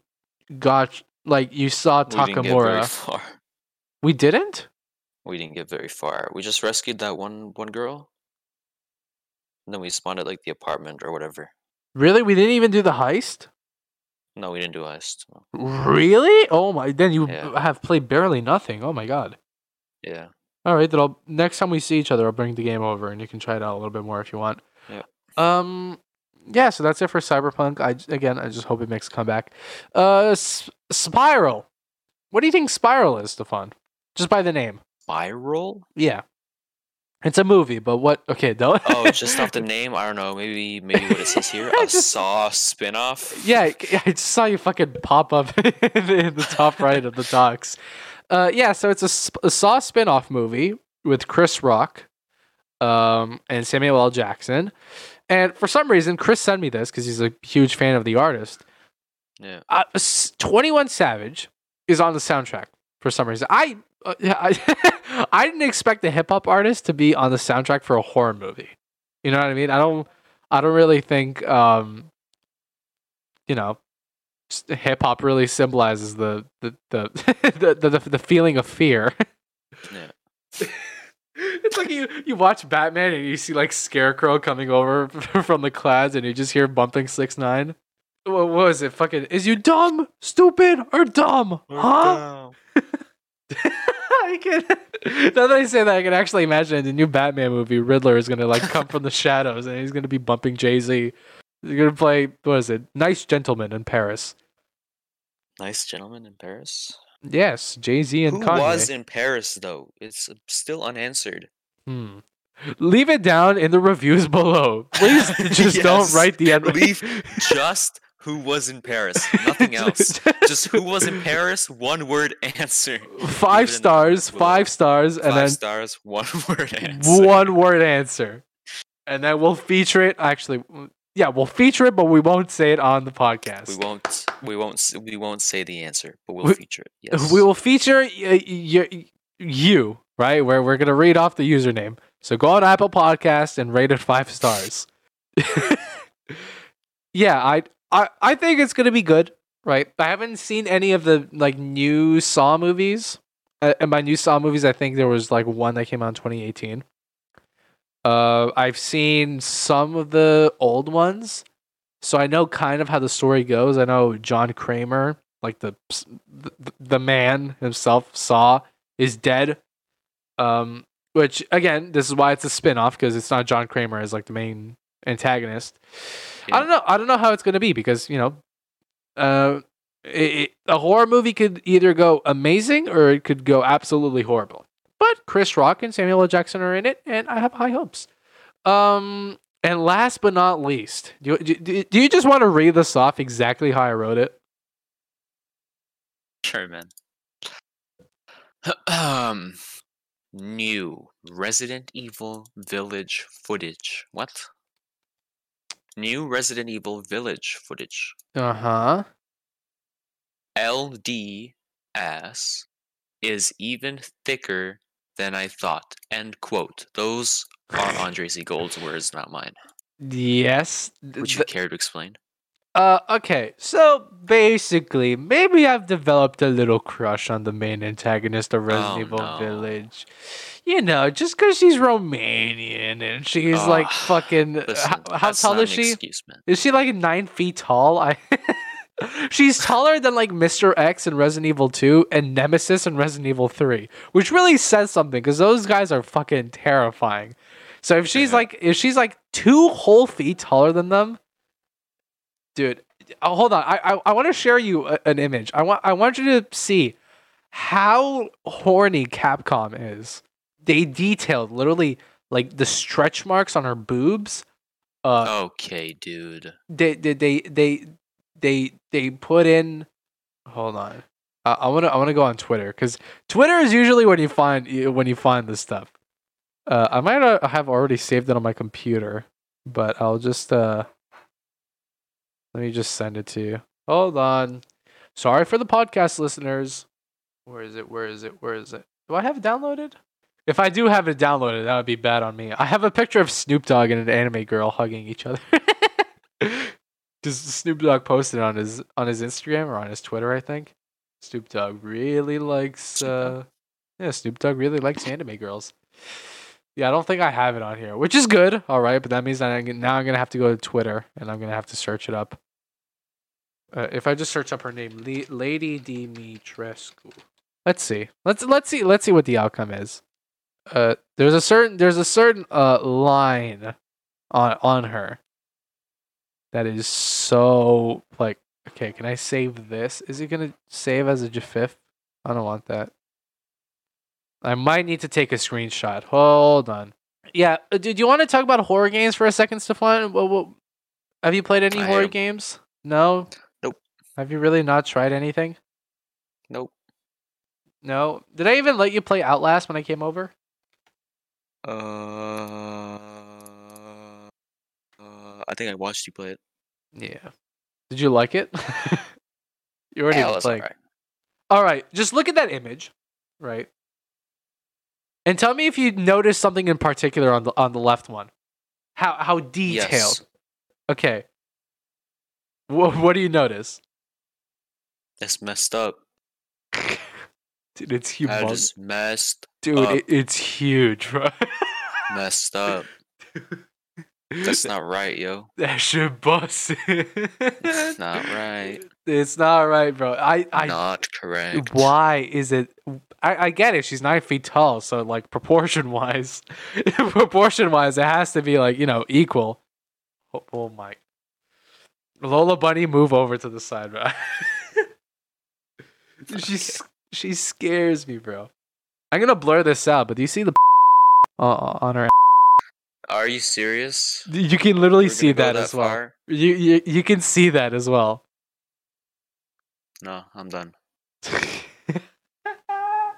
got like you saw We didn't get very Takemura. far. We didn't. We didn't get very far. We just rescued that one one girl. And then we spawned at like the apartment or whatever. Really, we didn't even do the heist. No, we didn't do heist. No. Really? Oh my! Then you Yeah. have played barely nothing. Oh my god. Yeah. All right, then I'll next time we see each other, I'll bring the game over and you can try it out a little bit more if you want. Yeah. Um. Yeah. So that's it for Cyberpunk. I again, I just hope it makes a comeback. Uh, S- Spiral. What do you think Spiral is, Stefan? Just by the name. Spiral? Yeah. It's a movie, but what? Okay, don't. Oh, just off the name, I don't know. Maybe maybe what it says here, I a just- Saw spin-off. Yeah, I just saw you fucking pop up in the, top right of the docs. Uh, yeah, so it's a, sp- a Saw spin-off movie with Chris Rock um, and Samuel L. Jackson. And for some reason, Chris sent me this because he's a huge fan of the artist. Yeah. Uh, 21 Savage is on the soundtrack for some reason. I uh, yeah, I, I didn't expect a hip hop artist to be on the soundtrack for a horror movie. You know what I mean? I don't I don't really think um you know hip hop really symbolizes the the the, the, the the feeling of fear. Yeah. it's like you you watch Batman and you see like Scarecrow coming over from the clouds and you just hear bumping six nine. What what was it? Fucking is you dumb, stupid, or dumb? Huh? I can. Now that I say that, I can actually imagine in the new Batman movie, Riddler is gonna like come from the shadows and he's gonna be bumping Jay Z. He's gonna play what is it? Nice gentleman in Paris. Nice gentleman in Paris. Yes, Jay Z and Who Kanye. was in Paris though? It's still unanswered. Hmm. Leave it down in the reviews below. Please just don't write the end. Leave just who was in Paris. Nothing else. Just who was in Paris. One word answer. Five Leave it in the stars, five stars, and Five then stars. One word answer. one word answer. and then we'll feature it. Actually, yeah, we'll feature it, but we won't say it on the podcast. We won't. We won't. We won't say the answer, but we'll We- feature it. Yes. We will feature uh, y- y- you, right? Where we're gonna read off the username. So go on Apple Podcast and rate it five stars. yeah, I, I I think it's gonna be good, right? I haven't seen any of the like new Saw movies. Uh, and by new Saw movies, I think there was like one that came out in 2018. Uh, I've seen some of the old ones, so I know kind of how the story goes. I know John Kramer, like the the, the man himself, Saw, is dead. Um, which again, this is why it's a spin-off because it's not John Kramer as like the main antagonist. I don't know. I don't know how it's gonna be because you know, uh, it, it- a horror movie could either go amazing or it could go absolutely horrible. But Chris Rock and Samuel L. Jackson are in it, and I have high hopes. Um, and last but not least, do you, do, do you just want to read this off exactly how I wrote it? Sure, man. um, new Resident Evil Village footage. What? New Resident Evil Village footage. Uh huh. LDS is even thicker than I thought. End quote. Those are Andre Z. Gold's words, not mine. Yes. Would you th- care to explain? Uh, okay. So basically, maybe I've developed a little crush on the main antagonist of Resident Oh, Evil no. Village. You know, just because she's Romanian and she's like fucking. Listen, how how tall is she? Excuse. Is she like nine feet tall? I. She's taller than like Mr. X in Resident Evil 2 and Nemesis in Resident Evil 3, which really says something because those guys are fucking terrifying. So if she's Yeah. like if she's like two whole feet taller than them, dude, oh, hold on. I I, I want to share you a, an image. I want I want you to see how horny Capcom is. They detailed literally like the stretch marks on her boobs. Uh, Okay, dude. they they they they they, they put in. Hold on, uh, I want to I want to go on Twitter because Twitter is usually when you find when you find this stuff. Uh, I might uh, have already saved it on my computer, but I'll just uh. Let me just send it to you. Hold on. Sorry for the podcast listeners. Where is it? Where is it? Where is it? Do I have it downloaded? If I do have it downloaded, that would be bad on me. I have a picture of Snoop Dogg and an anime girl hugging each other. Because Snoop Dogg posted on his on his Instagram or on his Twitter, I think. Snoop Dogg really likes uh yeah, Snoop Dogg really likes anime girls. Yeah, I don't think I have it on here, which is good. All right, but that means that I now I'm gonna have to go to Twitter and I'm gonna have to search it up. Uh, if I just search up her name, Le- Lady Dimitrescu. Let's see. Let's let's see. Let's see what the outcome is. Uh, there's a certain there's a certain uh line on on her that is so like okay. Can I save this? Is it gonna save as a GIF? I don't want that. I might need to take a screenshot. Hold on. Yeah, uh, did you want to talk about horror games for a second, Stefan? What, what, have you played any I horror am- games? No. Nope. Have you really not tried anything? Nope. No. Did I even let you play Outlast when I came over? Uh, uh, I think I watched you play it. Yeah. Did you like it? you already Yeah, it playing. alright. All right, just look at that image, right? And tell me if you notice something in particular on the on the left one. How how detailed? Yes, Okay. What what do you notice? it's messed up. Dude, it's I humongous. just messed, Dude, up. it, it's huge, bro. messed up. That's not right, yo. that shit busted. It's not right. It's not right, bro. I I not correct. why is it I, I get it. She's nine feet tall so like proportion wise proportion wise it has to be like you know equal. Oh, oh my. Lola bunny move over to the side bro. She's she scares me bro. I'm gonna blur this out but do you see the uh, on her Are you serious? you can literally We're see that, go as well. you, you you can see that as well. No, I'm done.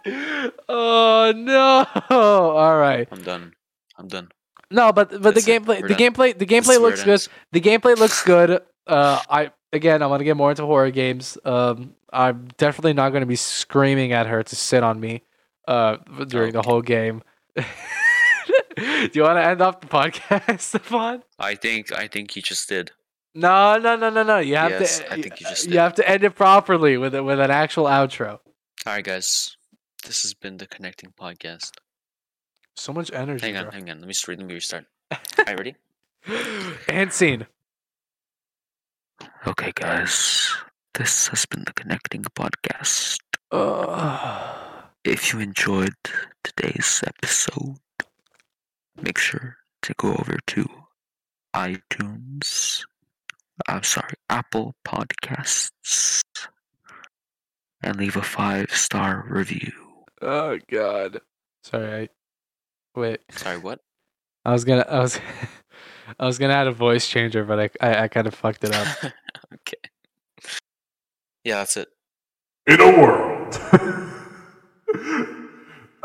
Oh no all right I'm done. I'm done. No, but but the That's it. gameplay the done. gameplay the gameplay looks good. The gameplay looks good. Uh, I again, I want to get more into horror games. Um, I'm definitely not going to be screaming at her to sit on me, uh, during the whole game. Do you want to end off the podcast, Stefan? I think I think you just did. No, no, no, no, no. You have Yes, to. I think you just you have to end it properly with it with an actual outro. All right, guys. This has been the Connecting Podcast. So much energy. Hang on, bro. hang on. Let me start. Let me restart. All right, ready? and scene. Okay, guys. This has been the Connecting Podcast. Ugh. If you enjoyed today's episode, make sure to go over to iTunes. I'm sorry, Apple Podcasts, and leave a five star review. Oh God. Sorry. I, wait. Sorry, what? I was gonna. I was. I was gonna add a voice changer, but I I, I kind of fucked it up. okay. Yeah, that's it. in a world.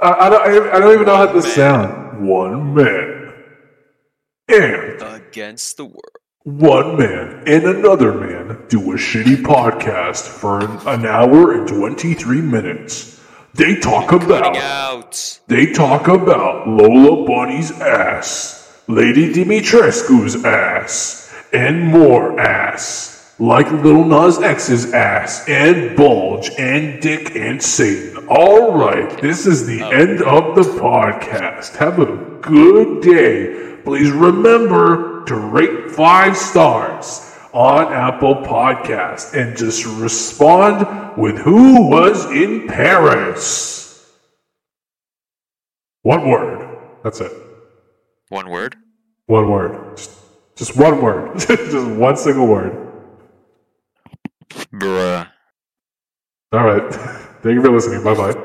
I, I, don't, I, I don't even know how this Man. sound. One man and Against the world. one man and another man do a shitty podcast for an, an hour and 23 minutes. They talk about out. they talk about Lola Bunny's ass, Lady Dimitrescu's ass, and more ass. Like Little Nas X's ass, and Bulge, and Dick, and Satan. Alright, this is the oh. end of the podcast. Have a good day. Please remember to rate five stars on Apple Podcast and just respond with who was in Paris. One word. That's it. One word. One word. Just, just one word. just one single word. Bruh. All right. Thank you for listening. Bye bye.